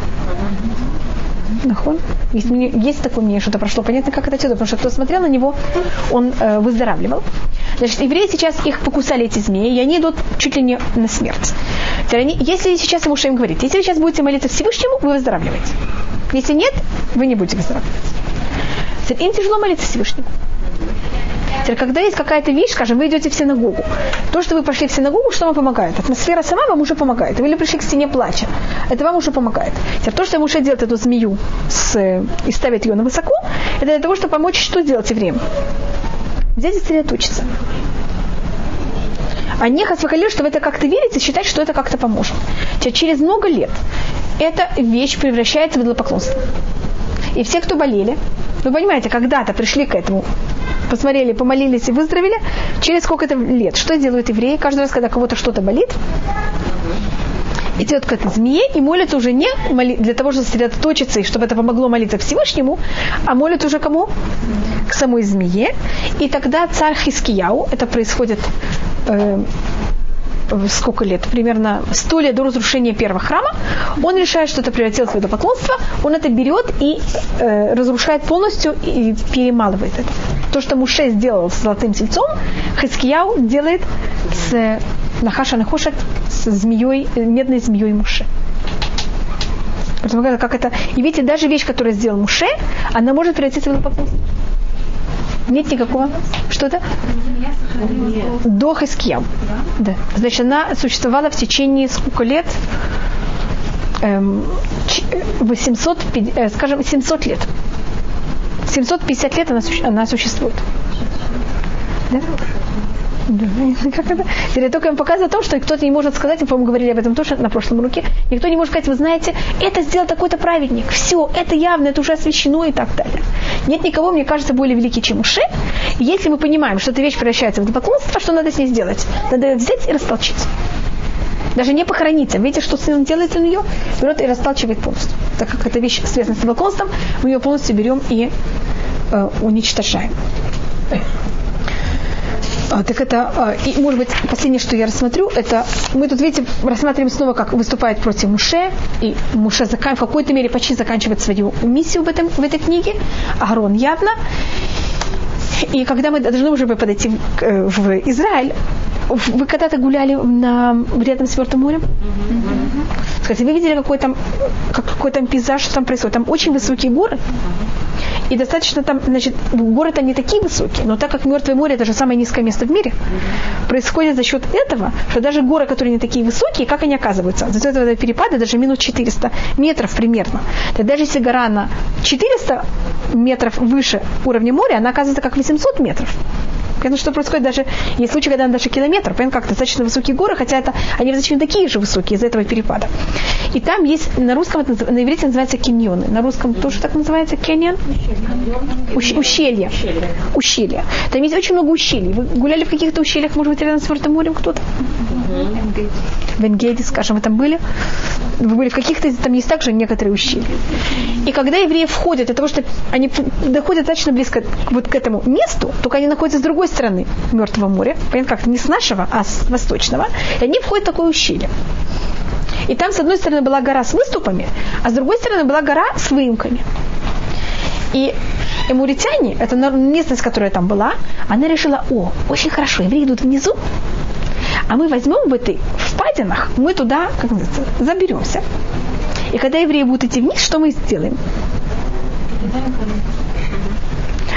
Нахон. Есть, есть такое мнение, что это прошло. Понятно, как это отсюда, потому что кто смотрел на него, он э, выздоравливал. Значит, евреи сейчас их покусали эти змеи, и они идут чуть ли не на смерть. Они, если сейчас ему им говорит, если вы сейчас будете молиться Всевышнему, вы выздоравливаете. Если нет, вы не будете выздоравливать. Им тяжело молиться Всевышнему. Теперь, когда есть какая-то вещь, скажем, вы идете в синагогу, то, что вы пошли в синагогу, что вам помогает? Атмосфера сама вам уже помогает. Вы или пришли к стене плача, это вам уже помогает. Теперь, то, что Муше делает эту змею с, и ставит ее на высоко, это для того, чтобы помочь, что делать евреям? Взять и сосредоточиться. А не хасвахалил, что вы это как-то верите, считать, что это как-то поможет. Через много лет эта вещь превращается в идолопоклонство. И все, кто болели, вы понимаете, когда-то пришли к этому, посмотрели, помолились и выздоровели, через сколько-то лет. Что делают евреи? Каждый раз, когда кого-то что-то болит, идет к этой змее и молится уже не для того, чтобы сосредоточиться и чтобы это помогло молиться Всевышнему, а молится уже кому? К самой змее. И тогда царь Хискияу, это происходит э, сколько лет, примерно сто лет до разрушения первого храма, он решает, что это превратилось в идолопоклонство, он это берет и э, разрушает полностью и перемалывает это. То, что Муше сделал с золотым тельцом, Хискияу делает с Нахаша Нахошет с змеей, э, медной змеей Муше. Поэтому как это... И видите, даже вещь, которую сделал Муше, она может превратиться в идолопоклонство. Нет никакого... Что-то? До Хискияу. Да. Значит, она существовала в течение сколько лет? Эм, 800, э, скажем, 700 лет. 750 лет она, она существует. Да? Да, [LAUGHS] как это? Я только им показываю о том, что кто-то не может сказать, мы, по-моему, говорили об этом тоже на прошлом уроке, никто не может сказать, вы знаете, это сделал такой-то праведник, все, это явно, это уже освящено и так далее. Нет никого, мне кажется, более великий, чем Уше. И если мы понимаем, что эта вещь превращается в поклонство, что надо с ней сделать? Надо ее взять и растолчить. Даже не похоронить, а видите, что сын делает на нее, берет и расталчивает полностью. Так как эта вещь связана с поклонством, мы ее полностью берем и э, уничтожаем. А, так это, а, и может быть, последнее, что я рассмотрю, это мы тут, видите, рассматриваем снова, как выступает против Муше, и Муше закан, в какой-то мере почти заканчивает свою миссию в, этом, в этой книге, Агрон явно. И когда мы должны уже подойти в, э, в Израиль, вы когда-то гуляли на, рядом с Мертвым морем? Mm-hmm. Скажите, вы видели какой там, какой там пейзаж, что там происходит? Там очень высокие горы. И достаточно там, значит, горы там не такие высокие, но так как Мертвое море это же самое низкое место в мире, происходит за счет этого, что даже горы, которые не такие высокие, как они оказываются? За счет этого перепада даже минус 400 метров примерно. Так даже если гора на 400 метров выше уровня моря, она оказывается как 800 метров. Понятно, что происходит даже, есть случаи, когда даже километр, понятно, как достаточно высокие горы, хотя это, они достаточно такие же высокие из-за этого перепада. И там есть, на русском, на иврите называется киньоны, на русском тоже так называется кеньон? ущелье. Ущелье. Там есть очень много ущелий. Вы гуляли в каких-то ущельях, может быть, рядом с Мертвым морем кто-то? В Энгейде, скажем, вы там были? Вы были в каких-то, там есть также некоторые ущелья. И когда евреи входят, для того, что они доходят достаточно близко вот к этому месту, только они находятся с другой стороны Мертвого моря, понятно как, не с нашего, а с восточного, и они входят в такое ущелье. И там, с одной стороны, была гора с выступами, а с другой стороны была гора с выемками. И эмуритяне, это местность, которая там была, она решила, о, очень хорошо, евреи идут внизу, а мы возьмем в этой впадинах, мы туда, как называется, заберемся. И когда евреи будут идти вниз, что мы сделаем?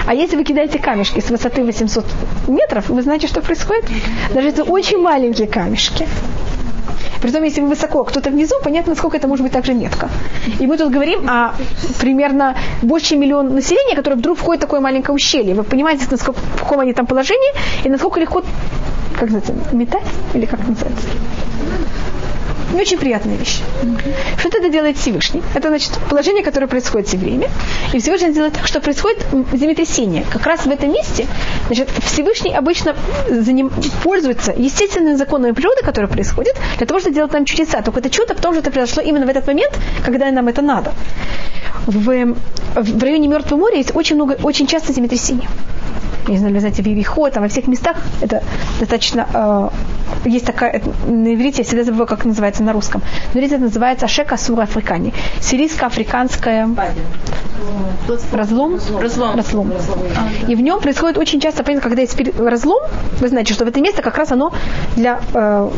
А если вы кидаете камешки с высоты 800 метров, вы знаете, что происходит? Даже это очень маленькие камешки. Притом, если вы высоко, кто-то внизу, понятно, насколько это может быть также метко. И мы тут говорим о примерно больше миллион населения, которое вдруг входит в такое маленькое ущелье. Вы понимаете, насколько, в каком они там положении, и насколько легко, как называется, метать, или как называется? Не очень приятная вещь. Mm-hmm. Что это делает Всевышний? Это значит положение, которое происходит с евреями. И Всевышний делает так, что происходит землетрясение. Как раз в этом месте значит, Всевышний обычно за ним пользуется естественными законами природы, которые происходят, для того, чтобы делать нам чудеса. Только это чудо, потому что это произошло именно в этот момент, когда нам это надо. В, в районе Мертвого моря есть очень много, очень часто землетрясения не знаю, вы знаете, в Евихо, там во всех местах это достаточно, э, есть такая, на иврите я всегда забываю, как называется на русском. На иврите это называется Ашека Сура Африкани. Сирийско-африканская разлом. Разлом. разлом. И в нем происходит очень часто, понятно, когда есть разлом, вы знаете, что в это место как раз оно для, э,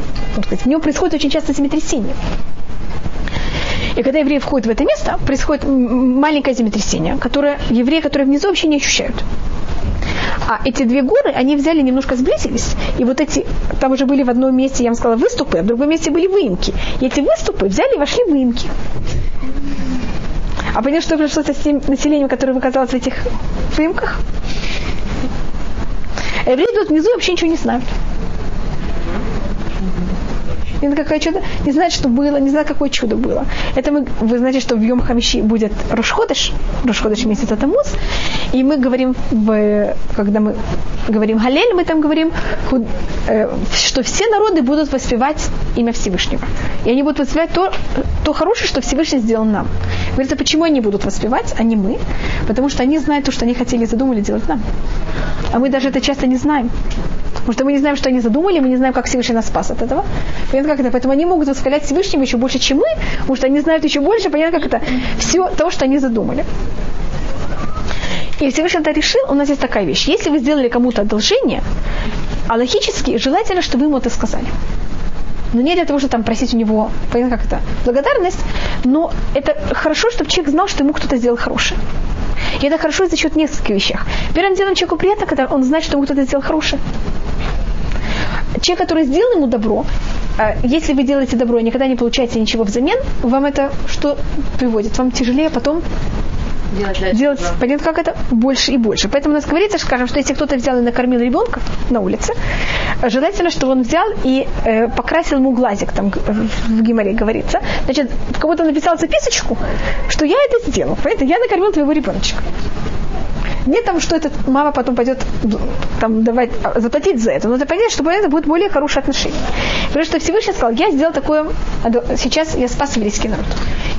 сказать, в нем происходит очень часто землетрясение. И когда евреи входят в это место, происходит маленькое землетрясение, которое евреи, которые внизу, вообще не ощущают. А эти две горы, они взяли, немножко сблизились. И вот эти, там уже были в одном месте, я вам сказала, выступы, а в другом месте были выемки. И эти выступы взяли и вошли в выемки. А понятно, что произошло с тем населением, которое оказалось в этих выемках? Евреи тут внизу вообще ничего не знают. И на какое чудо, не знает, что было, не знает, какое чудо было. Это мы, вы знаете, что в Йом Хамиши будет Рошходыш, Рошходыш месяц Тамуз, и мы говорим, в, когда мы говорим Галель, мы там говорим, э, что все народы будут воспевать имя Всевышнего. И они будут воспевать то, то хорошее, что Всевышний сделал нам. Говорится, почему они будут воспевать, а не мы? Потому что они знают то, что они хотели и задумали делать нам. А мы даже это часто не знаем. Потому что мы не знаем, что они задумали, мы не знаем, как Всевышний нас спас от этого. Понятно, как это? Поэтому они могут восхвалять Всевышнего еще больше, чем мы, потому что они знают еще больше, понятно, как это? Все то, что они задумали. И Всевышний это решил, у нас есть такая вещь. Если вы сделали кому-то одолжение, а логически желательно, чтобы вы ему это сказали. Но не для того, чтобы там просить у него, понятно, как это, благодарность, но это хорошо, чтобы человек знал, что ему кто-то сделал хорошее. И это хорошо за счет нескольких вещах. Первым делом человеку приятно, когда он знает, что ему кто-то сделал хорошее. Человек, который сделал ему добро, а если вы делаете добро и никогда не получаете ничего взамен, вам это что приводит? Вам тяжелее потом Делать, делать, понятно, как это, больше и больше. Поэтому у нас говорится, скажем, что если кто-то взял и накормил ребенка на улице, желательно, чтобы он взял и э, покрасил ему глазик, там в Гимаре говорится. Значит, кого-то написал записочку, что я это сделал. Понимаете, я накормил твоего ребеночка. Не там, что эта мама потом пойдет там, давать, а, заплатить за это, но это понятно, что это будет более хорошее отношение. Потому что Всевышний сказал, я сделал такое, сейчас я спас еврейский народ.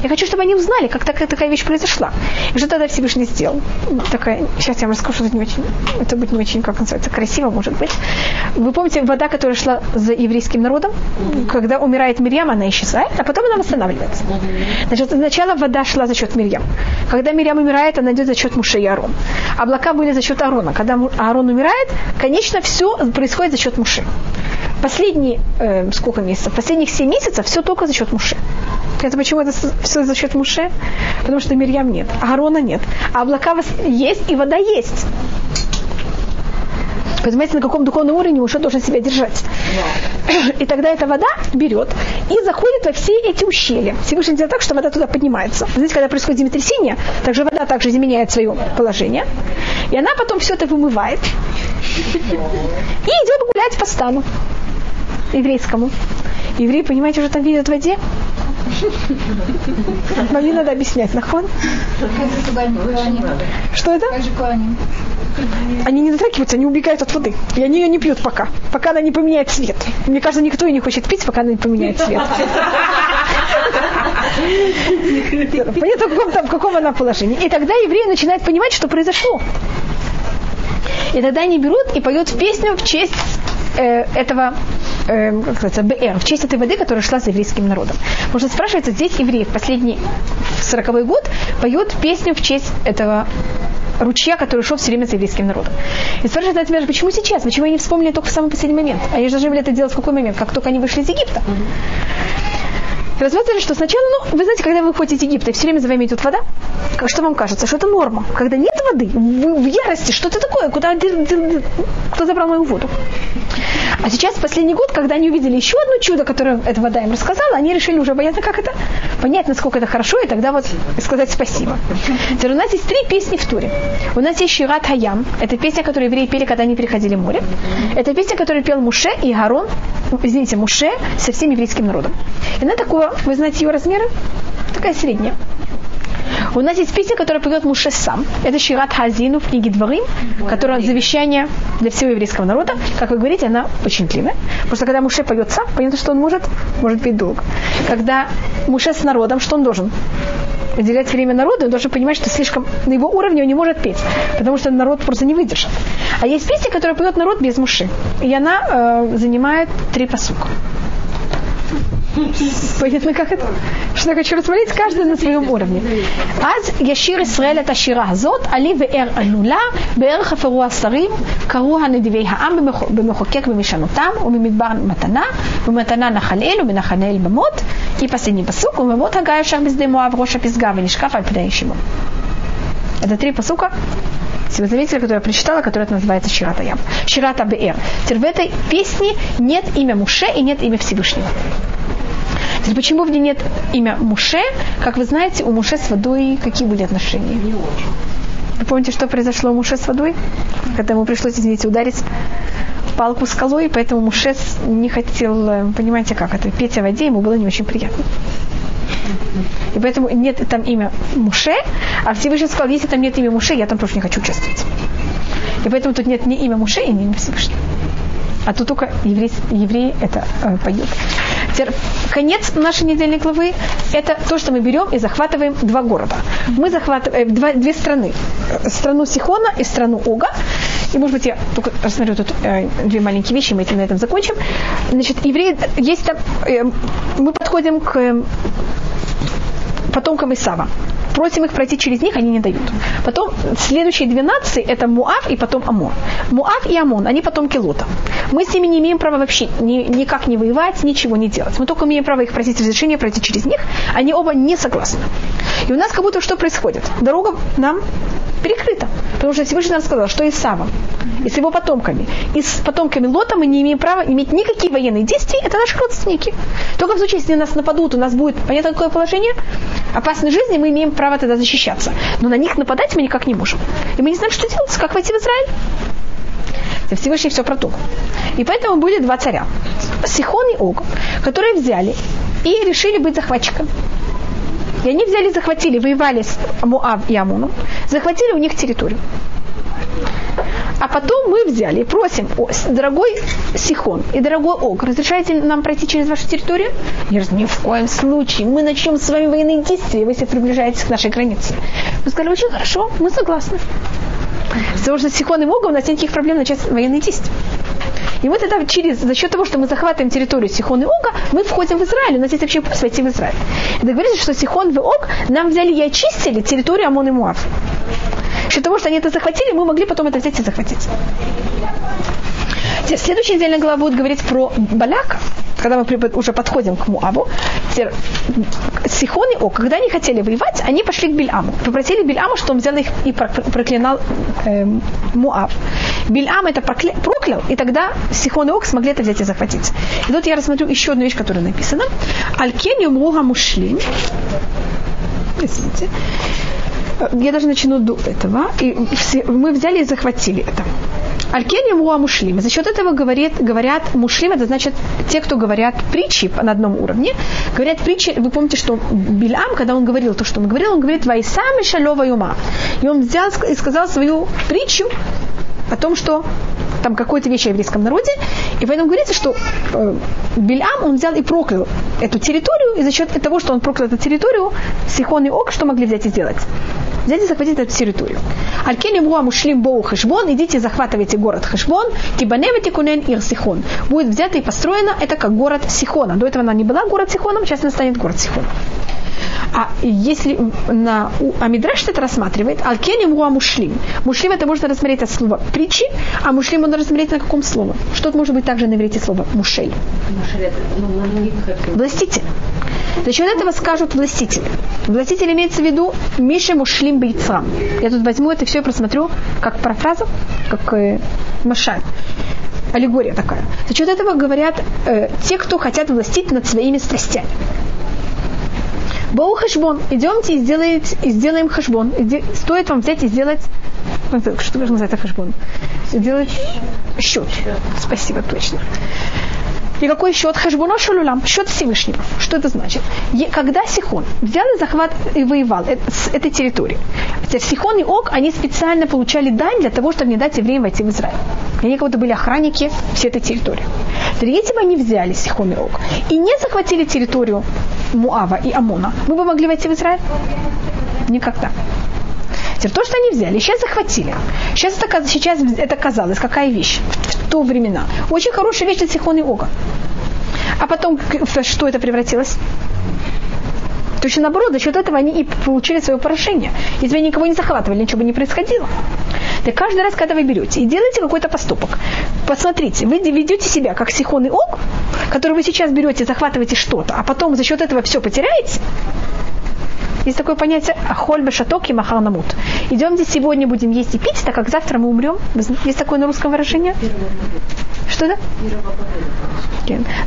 Я хочу, чтобы они узнали, как такая, такая вещь произошла. И что тогда Всевышний сделал? Такая, сейчас я вам расскажу, это не очень, это будет не очень, как называется, красиво, может быть. Вы помните, вода, которая шла за еврейским народом, когда умирает Мирьям, она исчезает, а потом она восстанавливается. Значит, сначала вода шла за счет Мирьям. Когда Мирьям умирает, она идет за счет Муше и Арон. Облака были за счет Аарона. Когда Аарон умирает, конечно, все происходит за счет Муши. Последние, э, сколько месяцев? Последних 7 месяцев все только за счет Муши. Это почему это все за счет Муше? Потому что Мирьям нет, Аарона нет. А облака есть и вода есть. Понимаете, на каком духовном уровне уже должен себя держать. И тогда эта вода берет и заходит во все эти ущелья. Всевышний делает так, что вода туда поднимается. Знаете, когда происходит землетрясение, также вода также изменяет свое положение. И она потом все это вымывает. И идет гулять по стану еврейскому. Евреи, понимаете, уже там видят в воде. Вам не надо объяснять, нахон? Что это? Они не дотрагиваются, они убегают от воды. И они ее не пьют пока. Пока она не поменяет цвет. Мне кажется, никто и не хочет пить, пока она не поменяет цвет. Понятно, в каком, там, в каком она положении. И тогда евреи начинают понимать, что произошло. И тогда они берут и поют песню в честь э, этого э, как сказать, БР, в честь этой воды, которая шла за еврейским народом. Что спрашивается, здесь евреи в последний сороковой год поют песню в честь этого ручья, который шел все время за еврейским народом. И спрашивает на тебя, почему сейчас? Почему они вспомнили только в самый последний момент? Они же должны были это делать в какой момент? Как только они вышли из Египта. Рассматривали, что сначала, ну, вы знаете, когда вы выходите из Египта, и все время за вами идет вода, что вам кажется, что это норма. Когда нет воды, вы в ярости, что это такое, куда, кто забрал мою воду? А сейчас, в последний год, когда они увидели еще одно чудо, которое эта вода им рассказала, они решили уже понятно, как это, понять, насколько это хорошо, и тогда вот сказать спасибо. Теперь у нас есть три песни в туре. У нас есть Шират Хаям, это песня, которую евреи пели, когда они переходили море. Это песня, которую пел Муше и Гарон, извините, Муше со всем еврейским народом. И она такого, вы знаете ее размеры? Такая средняя. У нас есть песня, которая поет Муше сам. Это Шират Хазину в книге Дворим, которая завещание для всего еврейского народа. Как вы говорите, она очень длинная. Потому что когда Муше поет сам, понятно, что он может, может петь долго. Когда Муше с народом, что он должен? уделять время народу, он должен понимать, что слишком на его уровне он не может петь, потому что народ просто не выдержит. А есть песня, которая поет народ без муши, и она э, занимает три посука. Понятно, как это? Что я хочу рассмотреть каждый на своем уровне. אז ישיר ישראל את השירה הזאת, עלי ואר עלולה, בערך חפרו השרים, קראו הנדיבי העם במחוקק במשנותם, וממדבר מתנה, ומתנה נחלאל, ומנחנאל במות, и последний посук, וממות הגיא ישר בשדה מואב ראש הפסגה, ונשקף על פני שמעון. Это три посука, если вы заметили, которую я прочитала, которая называется Ширата Ям. Ширата Беэр. Теперь в этой песне нет имя Муше и нет имя Всевышнего. Теперь, почему в ней нет имя Муше? Как вы знаете, у Муше с водой какие были отношения? Не очень. Вы помните, что произошло у Муше с водой? Когда ему пришлось, извините, ударить палку скалой, поэтому Муше не хотел, э, понимаете, как это, петь о воде, ему было не очень приятно. И поэтому нет там имя Муше, а Всевышний сказал, если там нет имя Муше, я там тоже не хочу участвовать. И поэтому тут нет ни имя Муше, ни имя Всевышнего. А тут только евреи, евреи это э, поют. Конец нашей недельной главы – это то, что мы берем и захватываем два города. Мы захватываем э, два, две страны. Страну Сихона и страну Ога. И, может быть, я только рассмотрю тут э, две маленькие вещи, мы этим на этом закончим. Значит, евреи, есть там, э, мы подходим к э, потомкам Исава просим их пройти через них, они не дают. Потом следующие две нации это Муав и потом Амон. Муав и Амон, они потомки Лота. Мы с ними не имеем права вообще ни, никак не воевать, ничего не делать. Мы только имеем право их просить разрешения пройти через них. Они оба не согласны. И у нас как будто что происходит? Дорога нам перекрыта. Потому что Всевышний нам сказал, что и с Савом, и с его потомками, и с потомками Лота мы не имеем права иметь никакие военные действия, это наши родственники. Только в случае, если нас нападут, у нас будет, понятно, какое положение, опасной жизни, мы имеем право тогда защищаться. Но на них нападать мы никак не можем. И мы не знаем, что делать, как войти в Израиль. Всевышний все продумал. И поэтому были два царя. Сихон и Ог, которые взяли и решили быть захватчиками. И они взяли, захватили, воевали с Муав и Амуном, захватили у них территорию. А потом мы взяли и просим, дорогой Сихон и дорогой Ог, разрешаете нам пройти через вашу территорию? Я говорю, ни в коем случае. Мы начнем с вами военные действия, если приближаетесь к нашей границе. Мы сказали, очень хорошо, мы согласны. Потому что Сихон и Огом у нас нет никаких проблем начать военные действия. И мы тогда через, за счет того, что мы захватываем территорию Сихон и Ога, мы входим в Израиль. У нас есть вообще путь войти в Израиль. И договорились, что Сихон и Ог нам взяли и очистили территорию Амон и Муав. Из-за того, что они это захватили, мы могли потом это взять и захватить. Следующая недельная глава будет говорить про Баляка, когда мы уже подходим к Муаву. Сихон и Ог, когда они хотели воевать, они пошли к Бильаму. Попросили Бильаму, что он взял их и проклинал э, Муав. Бильам это проклял, и тогда Сихон и Ог смогли это взять и захватить. И тут я рассмотрю еще одну вещь, которая написана. Алькенью Муга Мушлим. Извините я даже начну до этого. И мы взяли и захватили это. Алькения муа мушлим. За счет этого говорит, говорят мушлим, это значит те, кто говорят притчи на одном уровне. Говорят притчи, вы помните, что Билам, когда он говорил то, что он говорил, он говорит «Вайсами шалева юма». И он взял и сказал свою притчу о том, что там какой-то вещь о еврейском народе, и поэтому говорится, что э, Бельам, он взял и проклял эту территорию, и за счет того, что он проклял эту территорию, Сихон и Ок, что могли взять и сделать? Взять и захватить эту территорию. Алькелем руа мушлим боу хешбон, идите захватывайте город Хешбон, кибаневите кунен ир Сихон. Будет взято и построено, это как город Сихона. До этого она не была город Сихоном, сейчас она станет город Сихон. А если на, у Амидраш это рассматривает, алкеним уа мушлим. Мушлим это можно рассмотреть от слова притчи, а мушлим можно рассмотреть на каком слове. Что может быть также на иврите слово мушель? Властитель. За счет этого скажут властитель. Властитель имеется в виду Миша Мушлим Бейцам. Я тут возьму это все и просмотрю как профразу, как э, машаль аллегория такая. За счет этого говорят э, те, кто хотят властить над своими страстями. Боу хашбон. Идемте и, сделайте, и сделаем хашбон. Стоит вам взять и сделать что называется хашбон? Сделать счет. Спасибо, точно. И какой счет? Хашбуно шалулам, счет Всевышнего. Что это значит? Когда Сихон взял и захват и воевал с этой территории, Сихон и Ок, они специально получали дань для того, чтобы не дать евреям войти в Израиль. И они как будто были охранники всей этой территории. Если бы они взяли Сихон и Ок и не захватили территорию Муава и Амона, мы бы могли войти в Израиль? Никогда. Теперь то, что они взяли, сейчас захватили. Сейчас это, сейчас это казалось, какая вещь в, в то времена. Очень хорошая вещь для Сихон и Ога. А потом, что это превратилось? Точно наоборот, за счет этого они и получили свое поражение. Если вы никого не захватывали, ничего бы не происходило. Так каждый раз, когда вы берете и делаете какой-то поступок, посмотрите, вы ведете себя как Сихон и Ог, который вы сейчас берете, захватываете что-то, а потом за счет этого все потеряете, есть такое понятие ахоль бешаток и махар намут. Идемте сегодня будем есть и пить, так как завтра мы умрем. Есть такое на русском выражение? Что это?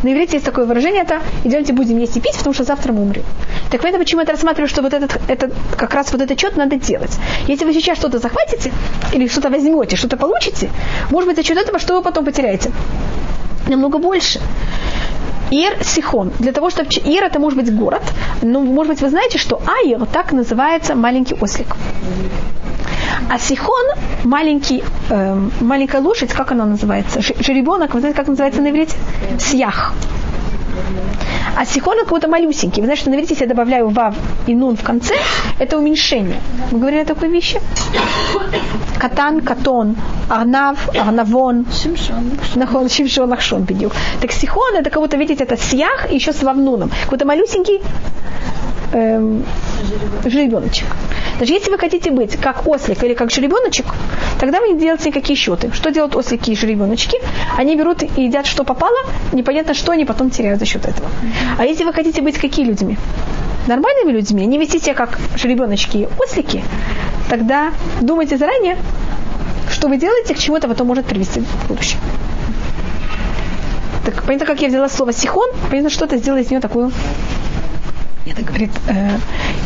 На иврите есть такое выражение, это идемте будем есть и пить, потому что завтра мы умрем. Так поэтому почему это рассматриваю, что вот этот, это, как раз вот этот счет надо делать. Если вы сейчас что-то захватите, или что-то возьмете, что-то получите, может быть, за счет этого, что вы потом потеряете? Намного больше. Ир Сихон. Для того, чтобы... Ир это может быть город. Но, может быть, вы знаете, что Айр так называется маленький ослик. А Сихон, маленький, э, маленькая лошадь, как она называется? Жеребенок, вы знаете, как называется на иврите? Сьях. А сихон как будто малюсенький. Вы знаете, что на иврите, если я добавляю вав и нун в конце, это уменьшение. Мы говорили о такой вещи? Катан, катон, Арнав, Арнавон, Нахон, Шимшон, Лахшон, бедюк. Так Сихон, это кого-то, видите, это Сьях, еще с Вавнуном. Какой-то малюсенький эм, жеребеночек. Значит, если вы хотите быть как ослик или как жеребеночек, тогда вы не делаете никакие счеты. Что делают ослики и жеребеночки? Они берут и едят, что попало, непонятно что, они потом теряют за счет этого. А если вы хотите быть какими людьми? Нормальными людьми, не вести себя как жеребеночки и ослики, тогда думайте заранее, что вы делаете, к чему это потом может привести в будущем. Так понятно, как я взяла слово сихон, понятно, что это сделало из нее такую это говорит э,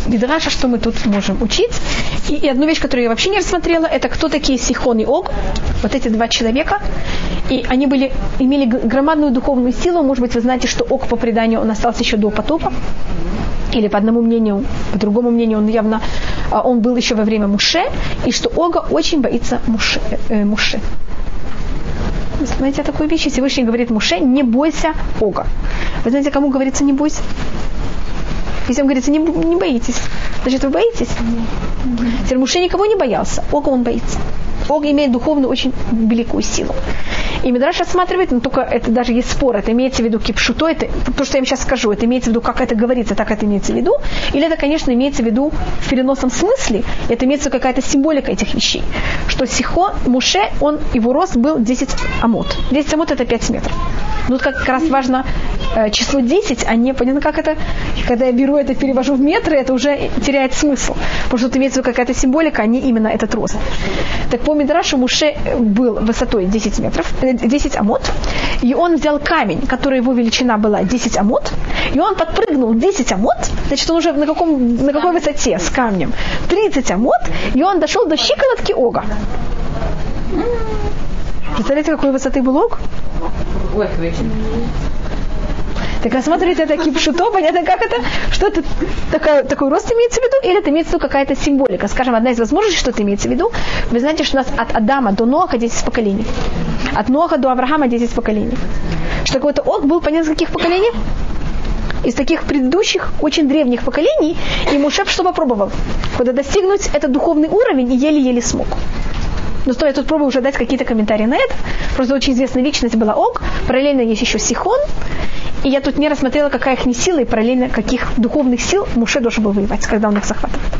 Мидраша, что мы тут можем учить. И, и одну вещь, которую я вообще не рассмотрела, это кто такие Сихон и Ог, вот эти два человека. И они были, имели громадную духовную силу. Может быть, вы знаете, что Ог по преданию, он остался еще до потопа. Или по одному мнению, по другому мнению, он явно а, он был еще во время Муше, и что Ога очень боится Муше. Э, Муше. Вы знаете такую вещь? Всевышний говорит Муше, не бойся Ога. Вы знаете, кому говорится не бойся? Если он говорится, не, не боитесь, значит, вы боитесь? Теперь Муше никого не боялся, Ога он боится. Ог имеет духовную очень великую силу. И Мидраш рассматривает, но только это даже есть спор, это имеется в виду кипшуто, это то, что я вам сейчас скажу, это имеется в виду, как это говорится, так это имеется в виду, или это, конечно, имеется в виду в переносном смысле, это имеется какая-то символика этих вещей, что Сихо, Муше, он, его рост был 10 амот. 10 амот это 5 метров. Ну, как раз важно э, число 10, а не понятно, как это, когда я беру это, перевожу в метры, это уже теряет смысл. Потому что тут имеется какая-то символика, а не именно этот рост. Так по Мидрашу Муше был высотой 10 метров, 10 э, амот, и он взял камень, который его величина была 10 амот, и он подпрыгнул 10 амот, значит, он уже на, каком, на какой высоте с камнем? 30 амот, и он дошел до щиколотки Ога. Представляете, какой высоты был ог? Так рассматривать это кипшуто, понятно, как это, что это такой, такой рост имеется в виду, или это имеется в виду какая-то символика. Скажем, одна из возможностей, что это имеется в виду, вы знаете, что у нас от Адама до Ноаха 10 поколений. От Ноаха до Авраама 10 поколений. Что такое-то Ог был понятно из каких поколений? из таких предыдущих, очень древних поколений, и Мушев что попробовал? Когда достигнуть этот духовный уровень и еле-еле смог. Но стоит тут пробую уже дать какие-то комментарии на это. Просто очень известная личность была Ог. Параллельно есть еще Сихон. И я тут не рассмотрела, какая их не сила, и параллельно каких духовных сил Муше должен был воевать, когда он их захватывает.